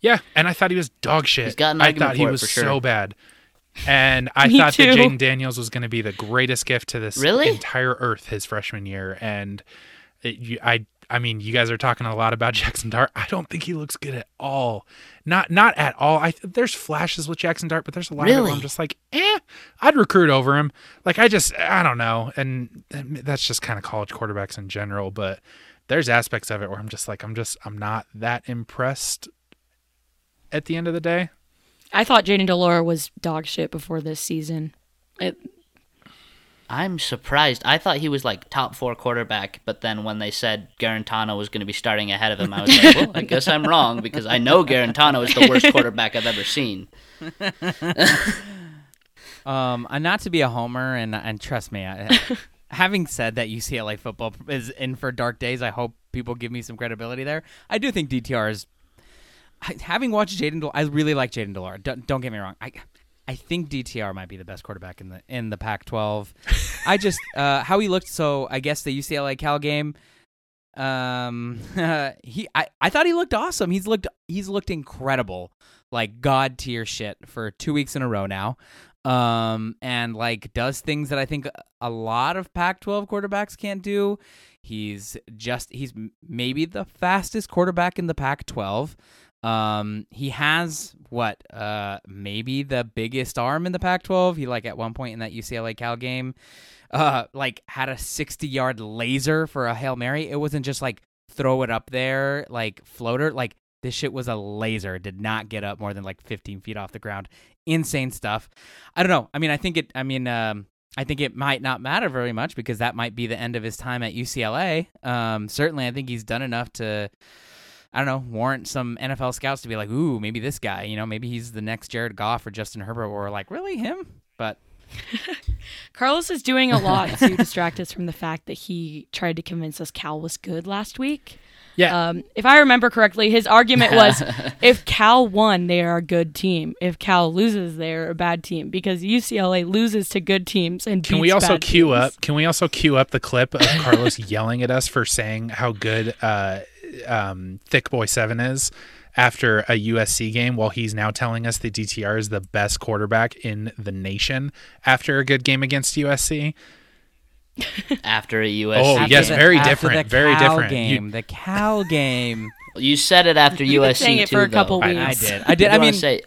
yeah, and I thought he was dog shit. He's got an I thought he was sure. so bad. And I Me thought that. Jayden Daniels was going to be the greatest gift to this Really? entire earth his freshman year. And it, I, I mean, you guys are talking a lot about Jackson Dart. I don't think he looks good at all. Not, not at all. I there's flashes with Jackson Dart, but there's a lot of it where I'm just like, eh, I'd recruit over him. Like I just, I don't know. And that's just kind of college quarterbacks in general. But there's aspects of it where I'm just like, I'm just, I'm not that impressed. At the end of the day, I thought Jayden de Laura was dog shit before this season. It, I'm surprised. I thought he was like top four quarterback, but then when they said Guarantano was going to be starting ahead of him, I was like, well, I guess I'm wrong because I know Guarantano is the worst quarterback I've ever seen. Um, and not to be a homer, and and trust me, I, having said that UCLA football is in for dark days, I hope people give me some credibility there. I do think DTR is. Having watched Jayden, I really like Jayden de Laura. Don't, don't get me wrong. I, I think DTR might be the best quarterback in the in the Pac-12. I just uh, how he looked. So I guess the UCLA Cal game. Um, he I, I thought he looked awesome. He's looked he's looked incredible, like god tier shit for two weeks in a row now um, and like does things that I think a lot of Pac-12 quarterbacks can't do. He's just he's maybe the fastest quarterback in the Pac-12. Um, he has what uh maybe the biggest arm in the Pac-12. He like at one point in that UCLA Cal game, uh, like had a 60-yard laser for a hail mary. It wasn't just like throw it up there like floater like. This shit was a laser. It Did not get up more than like 15 feet off the ground insane stuff. I don't know. I mean, I think it. I mean, um, I think it might not matter very much because that might be the end of his time at UCLA. Um, certainly, I think he's done enough to. I don't know, warrant some NFL scouts to be like, ooh, maybe this guy, you know, maybe he's the next Jared Goff or Justin Herbert, or like, really him? But Carlos is doing a lot to distract us from the fact that he tried to convince us Cal was good last week. yeah, Um, if I remember correctly, his argument was if Cal won, they are a good team. If Cal loses, they're a bad team because UCLA loses to good teams and Can we also bad cue teams. up? Can we also cue up the clip of Carlos yelling at us for saying how good uh, um, Thick Boy Seven is after a USC game, while he's now telling us that DTR is the best quarterback in the nation after a good game against USC? After a USC Oh, game. yes, the- very after different, the very Cal different. You- Game, the cow game. You said it after You've been USC saying it too, for a couple though. weeks. I, I did. I did. I I mean, say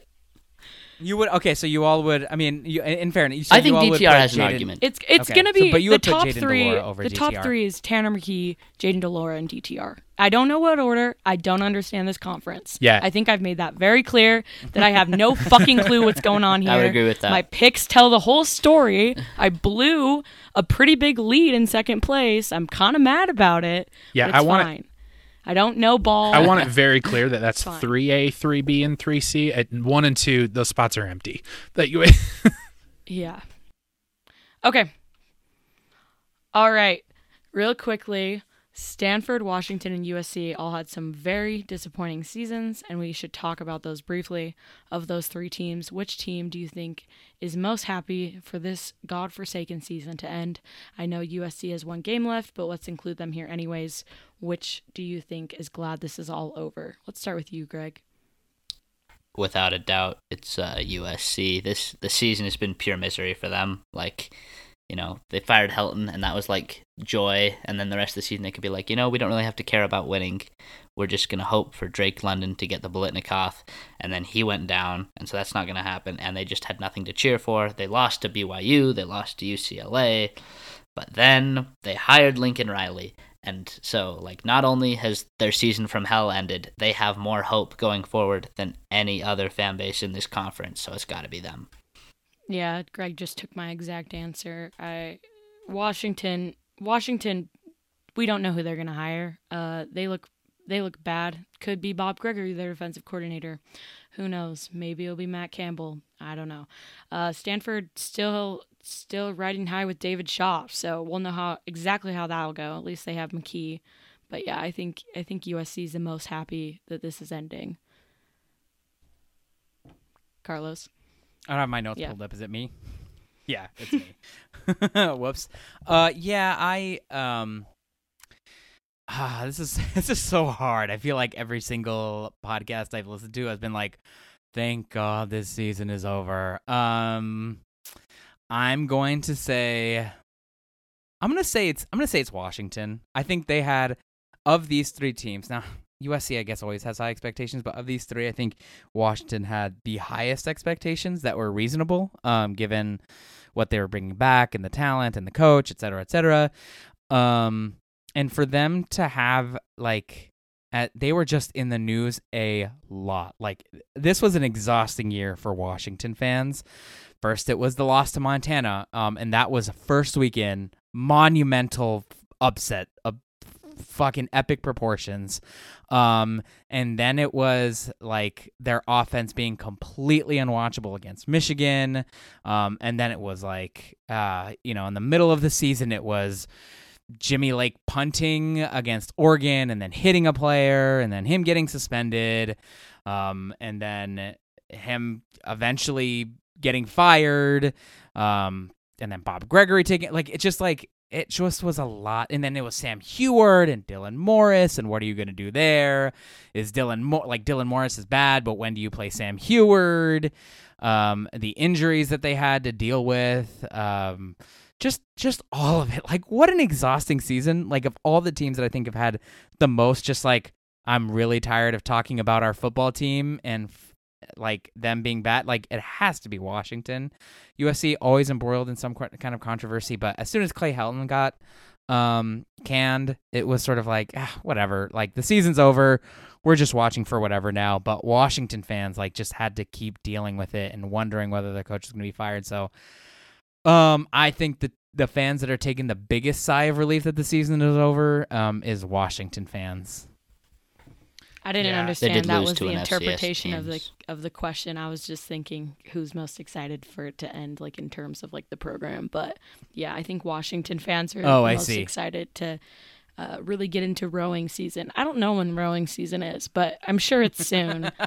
you would. Okay, so you all would. I mean, you, in in fairness, you I think you all DTR put has an Jaden- argument. It's it's Okay, gonna so- be but you the top Jaden three. Over the top DTR. three is Tanner McKee, Jayden de Laura, and DTR. I don't know what order. I don't understand this conference. Yeah. I think I've made that very clear that I have no fucking clue what's going on here. I would agree with that. My picks tell the whole story. I blew a pretty big lead in second place. I'm kind of mad about it. Yeah, but it's I wanna- fine. I don't know ball. I want it very clear that that's three A, three B, and three C. At one and two, those spots are empty. That you. Yeah. Okay. All right. Real quickly, Stanford, Washington, and USC all had some very disappointing seasons, and we should talk about those briefly. Of those three teams, which team do you think is most happy for this godforsaken season to end? I know USC has one game left, but let's include them here anyways. Which do you think is glad this is all over? Let's start with you, Greg. without a doubt, it's uh, USC. This the season has been pure misery for them. Like you know, they fired Helton and that was like joy. And then the rest of the season, they could be like, you know, we don't really have to care about winning. We're just going to hope for Drake London to get the Biletnikoff. And then he went down. And so that's not going to happen. And they just had nothing to cheer for. They lost to BYU, they lost to UCLA. But then they hired Lincoln Riley. And so, like, not only has their season from hell ended, they have more hope going forward than any other fan base in this conference. So it's got to be them. Yeah, Greg just took my exact answer. I Washington Washington we don't know who they're going to hire. Uh they look they look bad. Could be Bob Gregory, their defensive coordinator. Who knows? Maybe it'll be Matt Campbell. I don't know. Uh Stanford still still riding high with David Shaw, so we'll know how exactly how that'll go. At least they have McKee. But yeah, I think I think USC is the most happy that this is ending. Carlos. I don't have my notes Yeah. pulled up. Is it me? Yeah, it's me. Whoops. Uh, yeah, I um. Ah, this is this is so hard. I feel like every single podcast I've listened to has been like, "Thank God this season is over." Um, I'm going to say, I'm gonna say it's I'm gonna say it's Washington. I think they had of these three teams now. USC, I guess, always has high expectations, but of these three, I think Washington had the highest expectations that were reasonable, um, given what they were bringing back and the talent and the coach, et cetera, et cetera. Um, and for them to have like, at, they were just in the news a lot. Like this was an exhausting year for Washington fans. First, it was the loss to Montana, um, and that was first weekend monumental upset, a fucking epic proportions. Um, and then it was like their offense being completely unwatchable against Michigan. Um, and then it was like, uh, you know, in the middle of the season, it was Jimmy Lake punting against Oregon and then hitting a player and then him getting suspended. Um, and then him eventually getting fired. Um, and then Bob Gregory taking like it's just like it just was a lot. And then it was Sam Huard and Dylan Morris. And what are you going to do there? Is Dylan Mo- like Dylan Morris is bad, but when do you play Sam Huard? Um, the injuries that they had to deal with. Um, just just all of it. Like what an exhausting season. Like of all the teams that I think have had the most, just like I'm really tired of talking about our football team and like them being bad. Like it has to be Washington. USC always embroiled in some kind of controversy, but as soon as Clay Helton got um canned, it was sort of like ah, whatever. Like the season's over. We're just watching for whatever now. But Washington fans like just had to keep dealing with it and wondering whether the coach is going to be fired. So, um, I think that the fans that are taking the biggest sigh of relief that the season is over um is Washington fans. I didn't Yeah. Understand did that was the interpretation of the of the question. I was just thinking who's most excited for it to end, like in terms of like the program. But yeah, I think Washington fans are Oh, I most see. excited to uh, really get into rowing season. I don't know when rowing season is, but I'm sure it's soon.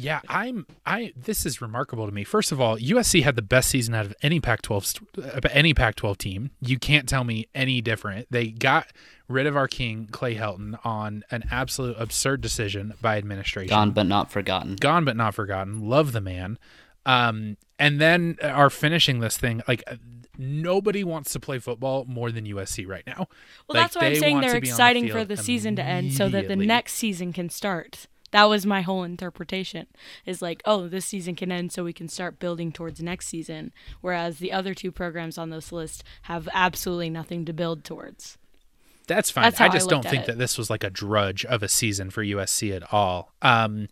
Yeah, I'm. I. This is remarkable to me. First of all, USC had the best season out of any Pac-12 uh, any Pac-12 team. You can't tell me any different. They got rid of our king Clay Helton on an absolute absurd decision by administration. Gone but not forgotten. Gone but not forgotten. Love the man. Um, and then are finishing this thing like uh, nobody wants to play football more than USC right now. Well, Like, that's why I'm saying they're to be on the exciting for the season to end so that the next season can start. That was my whole interpretation. Is like, oh, this season can end so we can start building towards next season. Whereas the other two programs on this list have absolutely nothing to build towards. That's fine. That's I I just looked don't think it. that this was like a drudge of a season for USC at all. Um,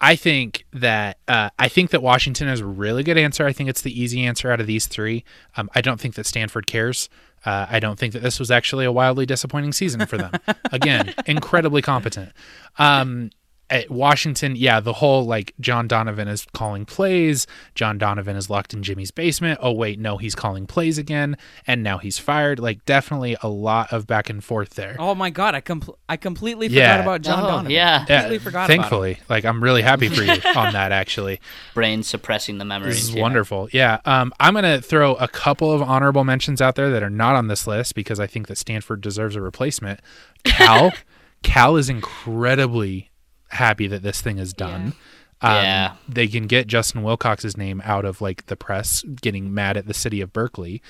I think that uh, I think that Washington is a really good answer. I think it's the easy answer out of these three. Um, I don't think that Stanford cares. Uh, I don't think that this was actually a wildly disappointing season for them. Again, incredibly competent. Um, at Washington, yeah, the whole like John Donovan is calling plays. John Donovan is locked in Jimmy's basement. Oh wait, no, he's calling plays again, and now he's fired. Like definitely a lot of back and forth there. Oh my god, I compl- I completely Yeah. forgot about John Oh, Donovan. yeah. completely forgot about him. thankfully, like I'm really happy for you on that. Actually, Brain suppressing the memories. this is yeah. wonderful. Yeah, um, I'm gonna throw a couple of honorable mentions out there that are not on this list because I think that Stanford deserves a replacement. Cal, Cal is incredibly happy that this thing is done. Um, Yeah. they can get Justin Wilcox's name out of like the press getting mad at the city of Berkeley.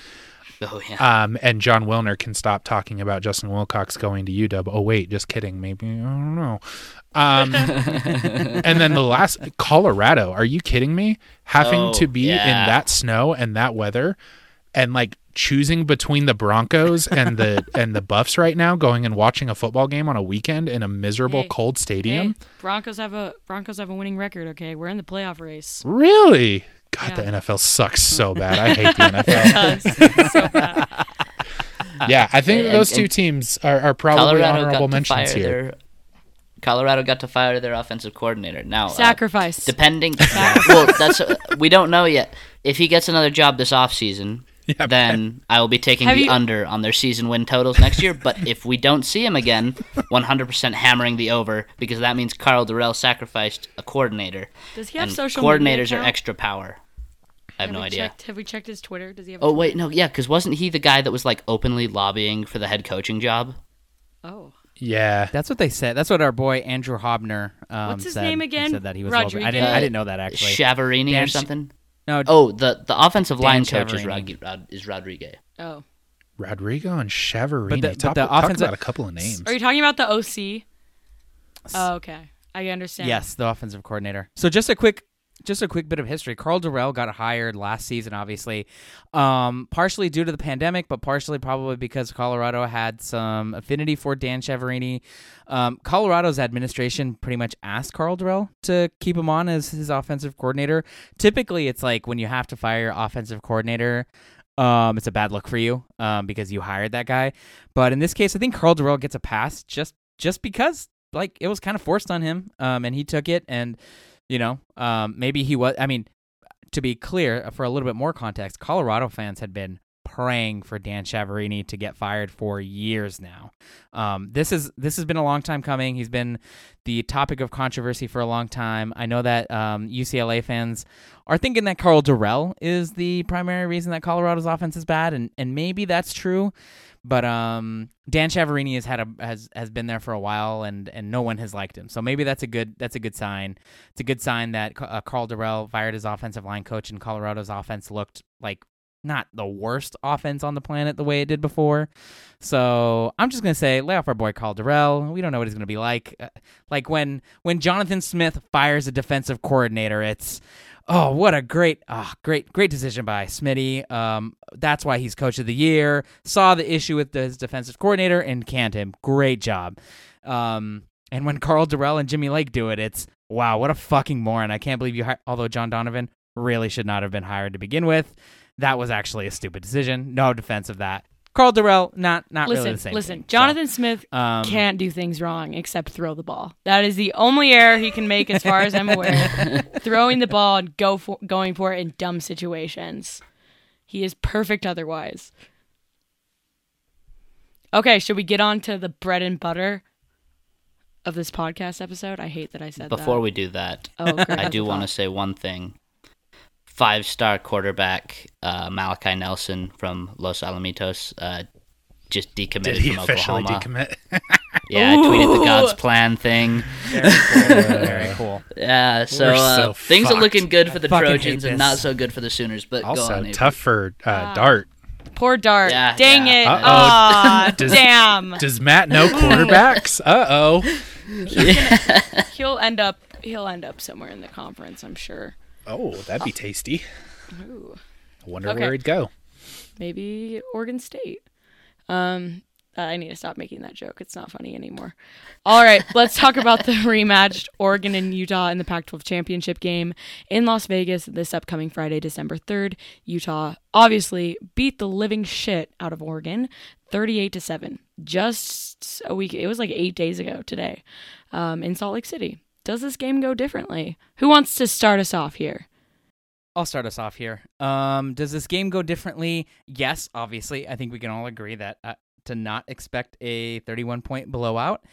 Oh yeah. Um, and Jon Wilner can stop talking about Justin Wilcox going to UW. Oh wait, just kidding. Maybe I don't know. Um, and then the last Colorado. Are you kidding me? Having Oh, to be yeah. in that snow and that weather, and like choosing between the Broncos and the and the Buffs right now, going and watching a football game on a weekend in a miserable Hey, cold stadium. Hey, Broncos have a Broncos have a winning record. Okay, we're in the playoff race. Really? God, the NFL sucks so bad. I hate the NFL. Yes, so bad. yeah, I think And- those two teams are, are probably Colorado honorable got to fire mentions here. their Colorado got to fire their offensive coordinator. Now, uh, Sacrifice. depending, well, that's uh, we don't know yet. If he gets another job this offseason, Yeah, then I will be taking Have the you- under on their season win totals next year. But if we don't see him again, 100% hammering the over because that means Karl Dorrell sacrificed a coordinator. Does he have and social media coordinators are extra power. I have Have no idea. Checked, have we checked his Twitter? Does he have? A Oh Twitter? wait, no, yeah, because wasn't he the guy that was like openly lobbying for the head coaching job? Oh, Yeah. That's what they said. That's what our boy Andrew Hobner. Um, What's his said. name He again? said that he was. lobbying. I didn't. Rodriguez? I didn't know that actually. Chiaverini Dan or Ch- something. No. Oh, the the offensive line coach is, Chiaverini. Rod, Rod, is Rodriguez. oh. Rodrigo and Chiaverini. But the- but talk, the talk offensive- about a couple of names. Are you talking about the OC? Oh, okay. I understand. Yes, the offensive coordinator. So just a quick just a quick bit of history. Karl Dorrell got hired last season, obviously, um, partially due to the pandemic, but partially probably because Colorado had some affinity for Dan Chiaverini. Um, Colorado's administration pretty much asked Karl Dorrell to keep him on as his offensive coordinator. Typically, it's like when you have to fire your offensive coordinator. Um, it's a bad look for you um, because you hired that guy. But in this case, I think Karl Dorrell gets a pass just just because like it was kind of forced on him, um, and he took it. And you know, um, maybe he was. I mean, to be clear, for a little bit more context, Colorado fans had been praying for Dan Chiaverini to get fired for years now. Um, this is this has been a long time coming. He's been the topic of controversy for a long time. I know that um, UCLA fans are thinking that Karl Dorrell is the primary reason that Colorado's offense is bad, and and maybe that's true. But um, Dan Chiaverini has had a has has been there for a while, and and no one has liked him. So maybe that's a good that's a good sign. It's a good sign that uh, Karl Dorrell fired his offensive line coach, and Colorado's offense looked like not the worst offense on the planet the way it did before. So I'm just gonna say, lay off our boy Karl Dorrell. We don't know what he's gonna be like. Uh, like when when Jonathan Smith fires a defensive coordinator, it's oh what a great ah great great decision by Smitty. Um, that's why he's coach of the year. Saw the issue with his defensive coordinator and canned him. Great job. Um, and when Karl Dorrell and Jimmy Lake do it, it's wow, what a fucking moron. I can't believe you. Hi- Although John Donovan really should not have been hired to begin with, that was actually a stupid decision. No defense of that. Karl Dorrell, not not Listen, really the same. listen. thing. So, Jonathan Smith um, can't do things wrong except throw the ball. That is the only error he can make, as far as I'm aware. Throwing the ball and go for going for it in dumb situations. He is perfect otherwise. Okay, should we get on to the bread and butter of this podcast episode? I hate that I said Before that. Before we do that, oh. I do want to say one thing. Five star quarterback uh, Malachi Nelson from Los Alamitos uh, just decommitted Did he from officially Oklahoma. decommit? Yeah, I tweeted the God's plan thing. Very cool. Yeah, so, uh, so things are looking good for the Trojans and not so good for the Sooners. But go on, also, tough for uh, Ah. Dart. Poor Dart. Yeah, Dang yeah. it. Uh-oh. Aw, Does- damn. Does Matt know quarterbacks? Uh oh. He'll end up he'll end up somewhere in the conference, I'm sure. Oh, that'd be tasty. Ooh. I wonder Okay. where he'd go. maybe Oregon State. Um, I need to stop making that joke. It's not funny anymore. All right, let's talk about the rematched Oregon and Utah in the Pac-12 championship game in Las Vegas this upcoming Friday, December 3rd. Utah obviously beat the living shit out of Oregon, 38 to 7. Just a week. It was like 8 days ago today. Um, in Salt Lake City. Does this game go differently? Who wants to start us off here? I'll start us off here. Um, does this game go differently? Yes, obviously. I think we can all agree that uh, to not expect a 31 point blowout.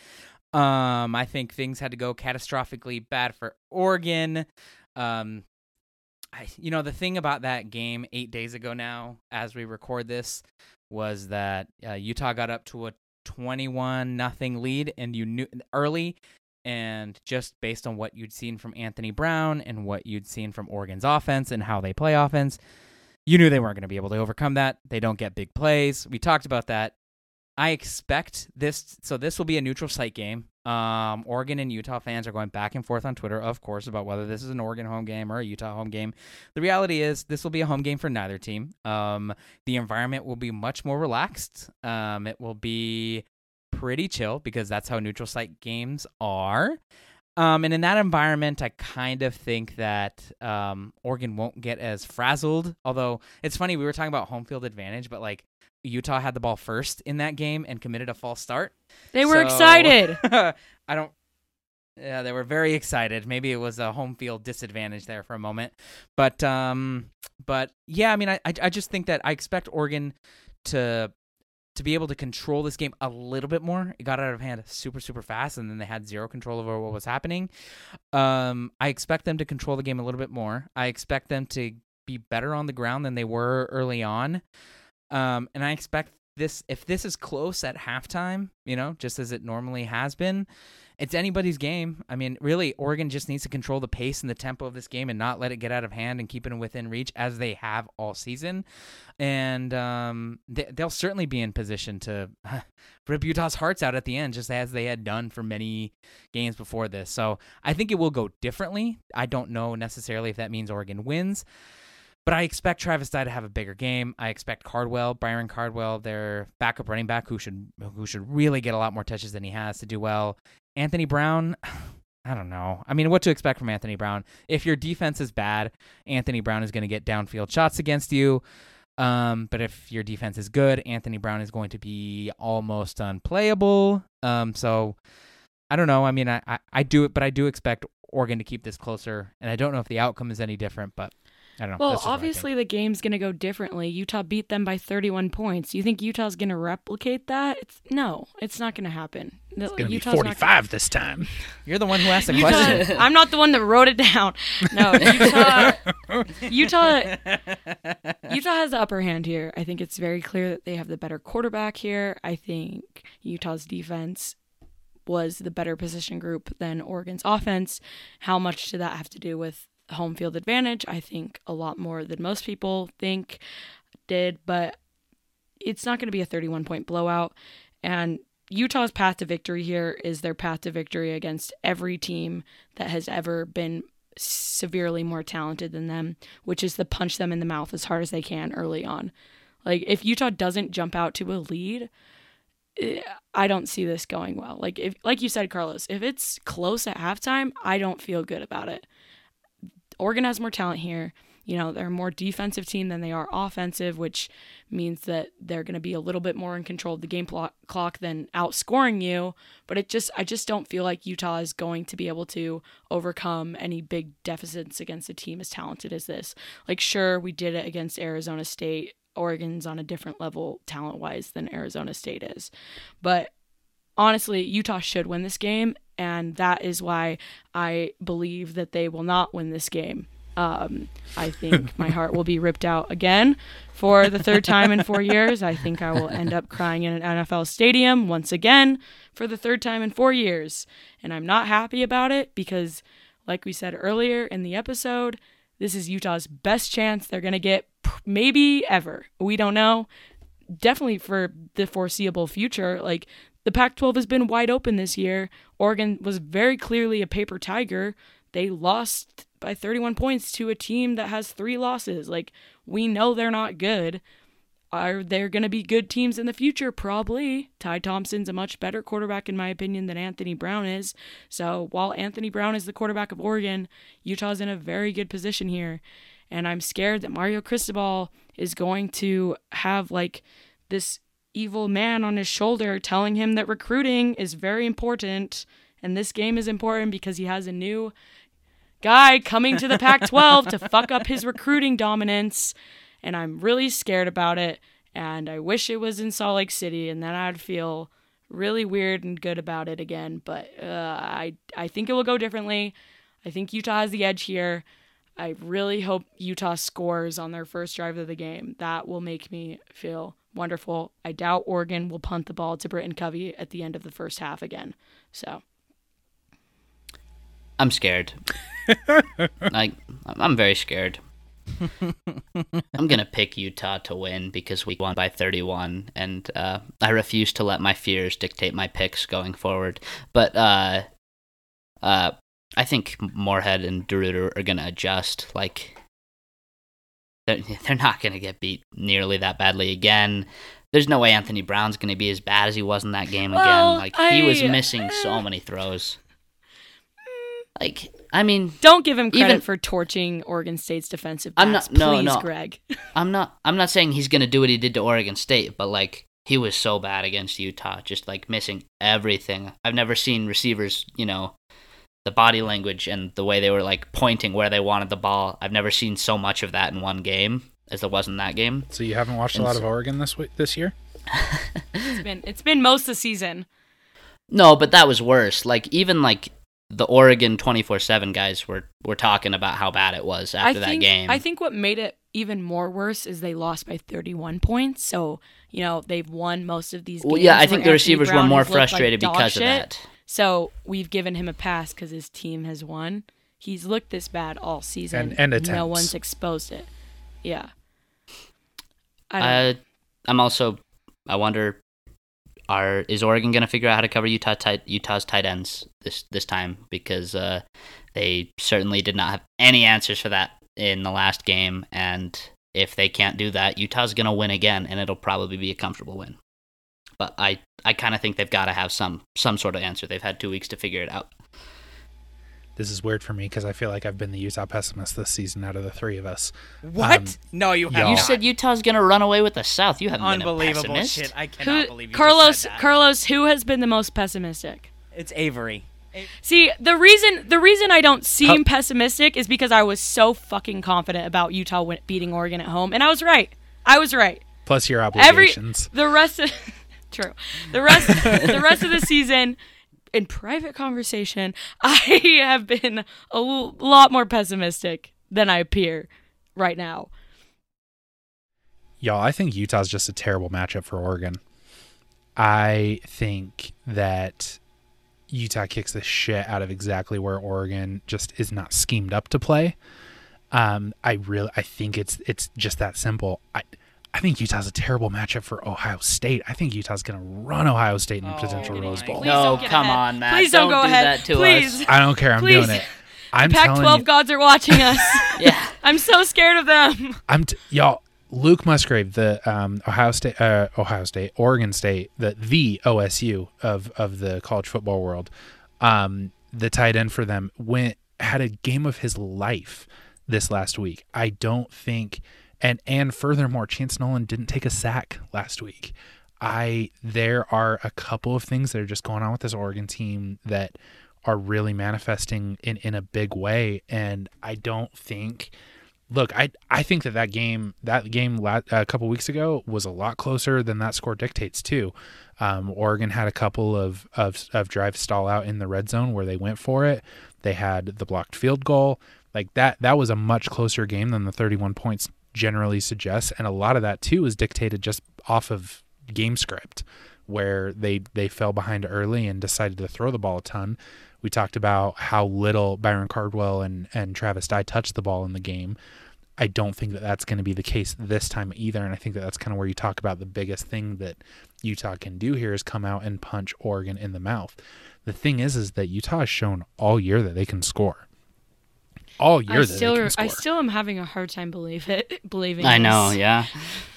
Um, I think things had to go catastrophically bad for Oregon. Um, I, you know, the thing about that game eight days ago now, as we record this, was that uh, Utah got up to a 21 nothing lead, and you knew early, and just based on what you'd seen from Anthony Brown and what you'd seen from Oregon's offense and how they play offense, you knew they weren't going to be able to overcome that. They don't get big plays. We talked about that. I expect this. So this will be a neutral site game. Um, Oregon and Utah fans are going back and forth on Twitter, of course, about whether this is an Oregon home game or a Utah home game. The reality is, this will be a home game for neither team. Um, the environment will be much more relaxed. Um, it will be pretty chill because that's how neutral site games are. Um, and in that environment, I kind of think that um, Oregon won't get as frazzled. Although it's funny, we were talking about home field advantage, but like Utah had the ball first in that game and committed a false start. They were So- excited. I don't. Yeah, they were very excited. Maybe it was a home field disadvantage there for a moment, but um, but yeah, I mean, I I I just think that I expect Oregon to to be able to control this game a little bit more. It got out of hand super super fast, and then they had zero control over what was happening. Um, I expect them to control the game a little bit more. I expect them to be better on the ground than they were early on. Um, and I expect this if this is close at halftime, you know, just as it normally has been, it's anybody's game. I mean, really, Oregon just needs to control the pace and the tempo of this game and not let it get out of hand and keep it within reach as they have all season. And um, they, they'll certainly be in position to rip Utah's hearts out at the end, just as they had done for many games before this. So I think it will go differently. I don't know necessarily if that means Oregon wins. But I expect Travis Dye to have a bigger game. I expect Cardwell, Byron Cardwell, their backup running back, who should who should really get a lot more touches than he has to do well. Anthony Brown, I don't know. I mean, what to expect from Anthony Brown? If your defense is bad, Anthony Brown is going to get downfield shots against you. Um, but if your defense is good, Anthony Brown is going to be almost unplayable. Um, so I don't know. I mean, I, I, I do it, but I do expect Oregon to keep this closer, and I don't know if the outcome is any different, but I don't know. Well, That's just what I think. obviously the game's going to go differently. Utah beat them by 31 points. You think Utah's going to replicate that? It's, no, it's not going to happen. It's going to be Utah's not gonna- 45 this time. You're the one who asked the Utah, question. I'm not the one that wrote it down. No, Utah, Utah, Utah has the upper hand here. I think it's very clear that they have the better quarterback here. I think Utah's defense was the better position group than Oregon's offense. How much did that have to do with home field advantage? I think a lot more than most people think did, but it's not going to be a 31 point blowout. And Utah's path to victory here is their path to victory against every team that has ever been severely more talented than them, which is to punch them in the mouth as hard as they can early on. Like if Utah doesn't jump out to a lead, eh, I don't see this going well. Like if like you said Carlos, if it's close at halftime, I don't feel good about it. Oregon has more talent here. You know, they're a more defensive team than they are offensive, which means that they're going to be a little bit more in control of the game plo- clock than outscoring you. But it just, I just don't feel like Utah is going to be able to overcome any big deficits against a team as talented as this. Like, sure, we did it against Arizona State. Oregon's on a different level talent wise than Arizona State is. But honestly, Utah should win this game. And that is why I believe that they will not win this game. Um, I think my heart will be ripped out again for the third time in four years. I think I will end up crying in an NFL stadium once again for the third time in four years. And I'm not happy about it because, like we said earlier in the episode, this is Utah's best chance they're going to get maybe ever. We don't know. Definitely for the foreseeable future. Like, the Pac 12 has been wide open this year. Oregon was very clearly a paper tiger. They lost by 31 points to a team that has three losses. Like, we know they're not good. Are there going to be good teams in the future? Probably. Ty Thompson's a much better quarterback, in my opinion, than Anthony Brown is. So while Anthony Brown is the quarterback of Oregon, Utah's in a very good position here. And I'm scared that Mario Cristobal is going to have like this evil man on his shoulder telling him that recruiting is very important. And this game is important because he has a new guy coming to the Pac 12 to fuck up his recruiting dominance. And I'm really scared about it. And I wish it was in Salt Lake City, and then I'd feel really weird and good about it again. But uh, I, I think it will go differently. I think Utah has the edge here. I really hope Utah scores on their first drive of the game. That will make me feel wonderful. I doubt Oregon will punt the ball to Britton Covey at the end of the first half again. So I'm scared. like I'm very scared. I'm gonna pick Utah to win because we won by 31, and uh, I refuse to let my fears dictate my picks going forward. But uh, uh, I think Moorhead and DeRuyter are gonna adjust. Like they're, they're not gonna get beat nearly that badly again. There's no way Anthony Brown's gonna be as bad as he was in that game Well, again. Like he was I- missing uh, so many throws. Mm. Like I mean, Don't give him credit Even- for torching Oregon State's defensive I'm backs, not- no, no. Greg. I'm not I'm not saying he's gonna do what he did to Oregon State, but like he was so bad against Utah, just like missing everything. I've never seen receivers, you know, the body language and the way they were like pointing where they wanted the ball. I've never seen so much of that in one game as there was in that game. So you haven't watched a lot so- of Oregon this week, this year? It's been it's been most of the season. No, but that was worse. Like even like the Oregon 24/7 guys were were talking about how bad it was after I that game. I think what made it even more worse is they lost by 31 points. So you know they've won most of these. well, games yeah, I where think the receivers Brown were more has looked like frustrated dog because of that. So we've given him a pass because his team has won. He's looked this bad all season. And- and no one's exposed it. Yeah. I don't I, I'm also. I wonder, are is Oregon going to figure out how to cover Utah tight, Utah's tight ends this this time? Because uh, they certainly did not have any answers for that in the last game, and if they can't do that, Utah's going to win again, and it'll probably be a comfortable win. But I, I kind of think they've got to have some some sort of answer. They've had two weeks to figure it out. This is weird for me because I feel like I've been the Utah pessimist this season out of the three of us. What? Um, no, you have y'all- You not. said Utah's going to run away with the South. You haven't unbelievable been a pessimist. shit. I cannot Who, believe you Carlos, just said that. Carlos, who has been the most pessimistic? it's Avery. See, the reason the reason I don't seem How- pessimistic is because I was so fucking confident about Utah beating Oregon at home, and I was right. I was right. Plus your Every obligations. the rest of true, the rest the rest of the season, in private conversation, I have been a lot more pessimistic than I appear right now. Y'all, I think Utah's just a terrible matchup for Oregon. I think that Utah kicks the shit out of exactly where Oregon just is not schemed up to play. Um, I really, I think it's it's just that simple. I, I think Utah's a terrible matchup for Ohio State. I think Utah's gonna run Ohio State in a potential Rose Bowl. No, come ahead. on, Matt. Please don't, Don't go do ahead. that to Please. us. I don't care. I'm Please. doing it. I'm Pac telling 12 you. gods are watching us. Yeah. I'm so scared of them. I'm t- y'all. Luke Musgrave, the um, Ohio State, uh, Ohio State, Oregon State, the the OSU of of the college football world, um, the tight end for them went had a game of his life this last week. I don't think, and and furthermore, Chance Nolan didn't take a sack last week. I there are a couple of things that are just going on with this Oregon team that are really manifesting in in a big way, and I don't think look, I I think that that game that game la- a couple weeks ago was a lot closer than that score dictates too. Um, Oregon had a couple of, of of drives stall out in the red zone where they went for it. They had the blocked field goal like that. That was a much closer game than the 31 points generally suggests, and a lot of that too is dictated just off of game script where they they fell behind early and decided to throw the ball a ton. We talked about how little Byron Cardwell and, and Travis Dye touched the ball in the game. I don't think that that's going to be the case this time either. And I think that that's kind of where you talk about the biggest thing that Utah can do here is come out and punch Oregon in the mouth. The thing is, is that Utah has shown all year that they can score. All year I that still, they can score. I still am having a hard time believe it, believing. I know, this. yeah.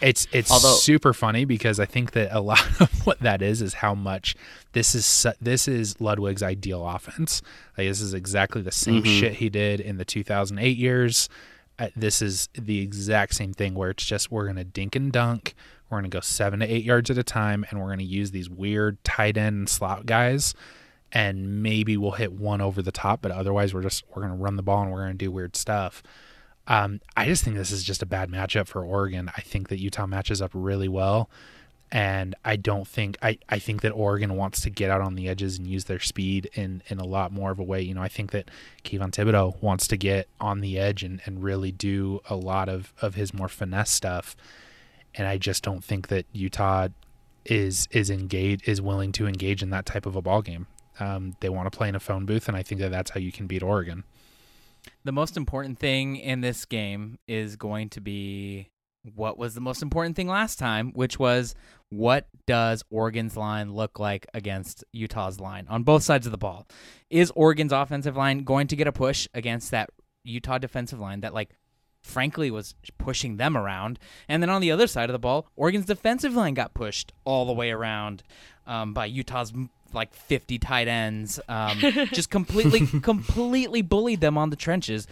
It's it's Although- super funny because I think that a lot of what that is is how much this is this is Ludwig's ideal offense. Like this is exactly the same Mhm. shit he did in the 2008 years. Uh, this is the exact same thing where it's just we're gonna dink and dunk. We're gonna go seven to eight yards at a time, and we're gonna use these weird tight end slot guys, and maybe we'll hit one over the top, but otherwise we're just we're gonna run the ball and we're gonna do weird stuff. Um, I just think this is just a bad matchup for Oregon. I think that Utah matches up really well. And I don't think I, I think that Oregon wants to get out on the edges and use their speed in, in a lot more of a way. You know, I think that Kayvon Thibodeaux wants to get on the edge and, and really do a lot of, of his more finesse stuff. And I just don't think that Utah is is engaged is willing to engage in that type of a ball game. Um, they want to play in a phone booth, and I think that that's how you can beat Oregon. The most important thing in this game is going to be what was the most important thing last time, which was what does Oregon's line look like against Utah's line on both sides of the ball? Is Oregon's offensive line going to get a push against that Utah defensive line that like frankly was pushing them around? And then on the other side of the ball, Oregon's defensive line got pushed all the way around um, by Utah's like 50 tight ends um, just completely completely bullied them on the trenches.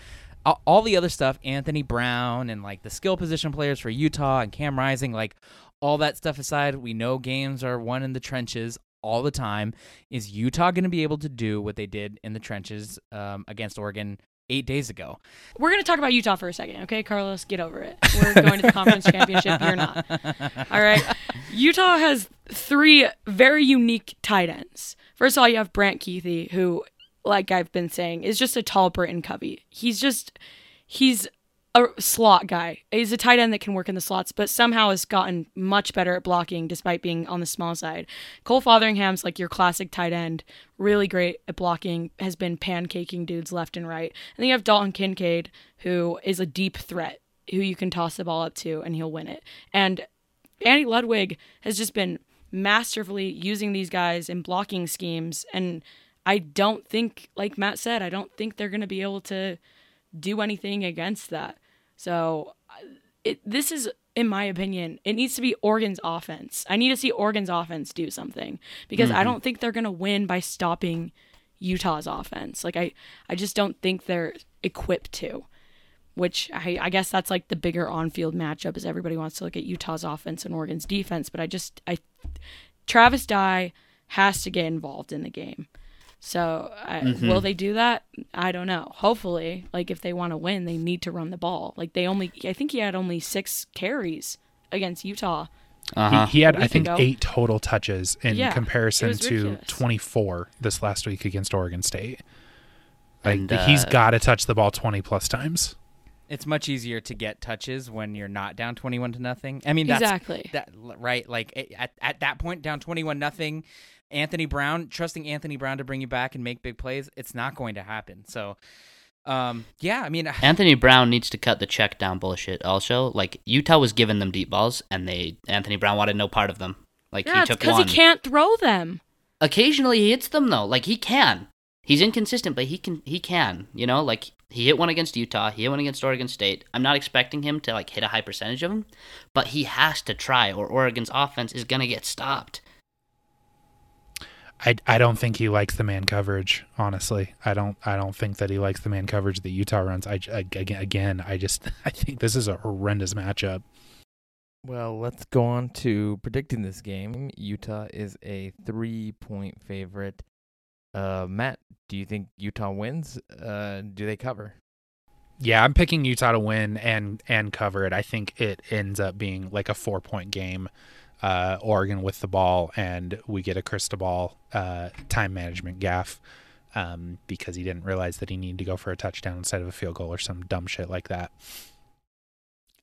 All the other stuff anthony brown and like the skill position players for utah and cam rising like all that stuff aside we know games are won in the trenches all the time. Is utah going to be able to do what they did in the trenches um, against oregon eight days ago. We're going to talk about Utah for a second, okay, Carlos? Get over it. We're going to the conference championship. You're not. All right. Utah has three very unique tight ends. First of all, you have Brant Kuithe, who, like I've been saying, is just a tall Britton Covey. He's just, he's a slot guy. He's a tight end that can work in the slots, but somehow has gotten much better at blocking despite being on the small side. Cole Fotheringham's like your classic tight end, really great at blocking, has been pancaking dudes left and right. And then you have Dalton Kincaid, who is a deep threat, who you can toss the ball up to and he'll win it. And Andy Ludwig has just been masterfully using these guys in blocking schemes. And I don't think, like Matt said, I don't think they're going to be able to do anything against that. So it, this is, in my opinion, it needs to be Oregon's offense. I need to see Oregon's offense do something because mm-hmm. I don't think they're going to win by stopping Utah's offense. Like I, I just don't think they're equipped to. Which I, I guess that's like the bigger on-field matchup is everybody wants to look at Utah's offense and Oregon's defense, but I just I, Travis Dye has to get involved in the game. So I, mm-hmm. will they do that? I don't know. Hopefully, like if they want to win, they need to run the ball. Like they only, I think he had only six carries against Utah. Uh-huh. He, he, had, I think, ago. eight total touches in yeah, comparison to 24 this last week against Oregon State. Like and, uh, he's got to touch the ball 20 plus times. It's much easier to get touches when you're not down 21 to nothing. I mean, that's, exactly that right. Like at, at that point, down 21 nothing Anthony Brown, trusting Anthony Brown to bring you back and make big plays, it's not going to happen. So, um, yeah, I mean, Anthony Brown needs to cut the check down bullshit. Also, like Utah was giving them deep balls, and they Anthony Brown wanted no part of them. Like yeah, he took because he can't throw them. Occasionally he hits them though. Like he can. He's inconsistent, but he can. He can. You know, like he hit one against Utah. He hit one against Oregon State. I'm not expecting him to like hit a high percentage of them, but he has to try, or Oregon's offense is gonna get stopped. I, I don't think he likes the man coverage. Honestly, I don't I don't think that he likes the man coverage that Utah runs. I, again again I just I think this is a horrendous matchup. Well, let's go on to predicting this game. Utah is a three point favorite. Uh, Matt, do you think Utah wins? Uh, do they cover? Yeah, I'm picking Utah to win and and cover it. I think it ends up being like a four point game uh, Oregon with the ball, and we get a Cristobal uh, time management gaff um, because he didn't realize that he needed to go for a touchdown instead of a field goal or some dumb shit like that.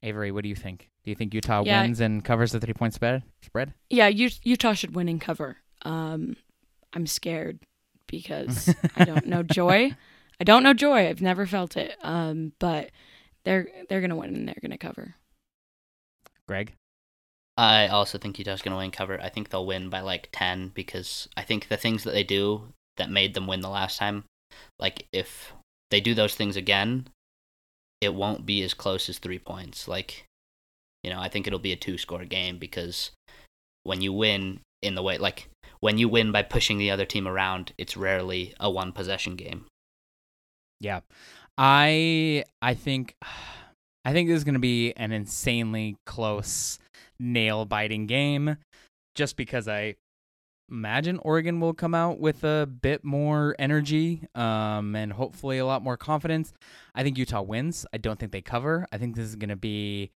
Avery, what do you think? Do you think Utah yeah. wins and covers the three point spread? Spread? Yeah, Utah should win and cover. Um, I'm scared because I don't know joy. I don't know joy. I've never felt it. Um, but they're they're gonna win and they're gonna cover. Greg. I also think Utah's going to win cover. I think they'll win by like 10 because I think the things that they do that made them win the last time, like if they do those things again, it won't be as close as three points. Like, you know, I think it'll be a two score game because when you win in the way, like, when you win by pushing the other team around, it's rarely a one possession game. Yeah. I I think I think this is going to be an insanely close nail biting game just because I imagine Oregon will come out with a bit more energy um, and hopefully a lot more confidence. I think Utah wins. I don't think they cover. I think this is going to be.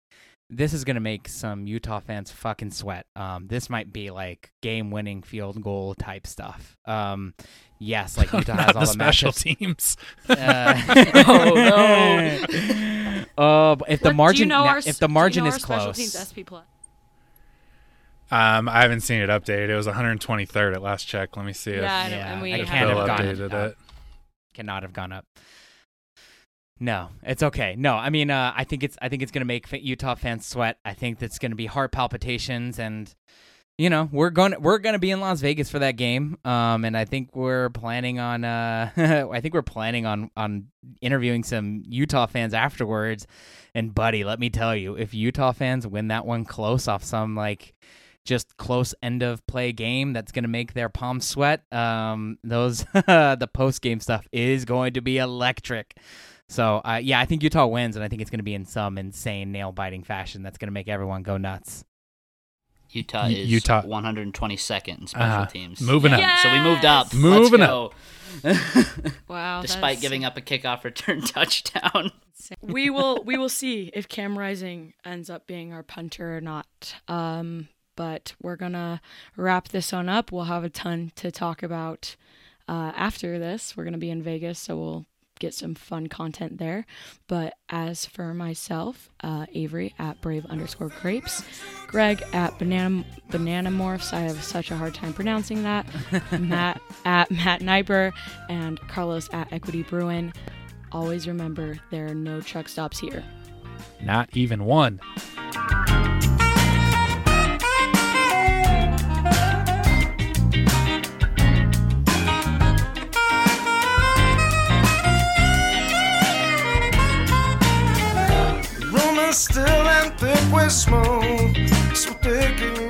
This is gonna make some Utah fans fucking sweat. Um, this might be like game-winning field goal type stuff. Um, yes, like Utah has all the, the special matchups. teams. Uh, oh no! Uh, if the margin, you know now, if the margin you know is close, teams SP plus? Um, I haven't seen it updated. It was 123rd at last check. Let me see yeah, if yeah, and we I can't have updated it. it. Cannot have gone up. No, it's okay. No, I mean, uh, I think it's I think it's gonna make Utah fans sweat. I think that's gonna be heart palpitations, and you know we're going to we're gonna be in Las Vegas for that game. Um, and I think we're planning on uh, I think we're planning on on interviewing some Utah fans afterwards. And buddy, let me tell you, if Utah fans win that one close off some like just close end of play game that's going to make their palms sweat. Um, those the post game stuff is going to be electric. So uh, yeah, I think Utah wins, and I think it's going to be in some insane nail biting fashion that's going to make everyone go nuts. Utah Y- is Utah- 122nd in special Uh-huh. teams. Moving up. Yeah. So we moved up. Moving Let's up. Wow. Despite that's- giving up a kickoff return touchdown. we will we will see if Cam Rising ends up being our punter or not. Um, but we're gonna wrap this one up. We'll have a ton to talk about uh, after this. We're gonna be in Vegas, so we'll get some fun content there. But as for myself, uh, Avery at Brave underscore Grapes, Greg at Banana Banana Morphs. I have such a hard time pronouncing that. Matt at Matt Niper and Carlos at Equity Bruin. Always remember there are no truck stops here. Not even one. with smoke, so take mi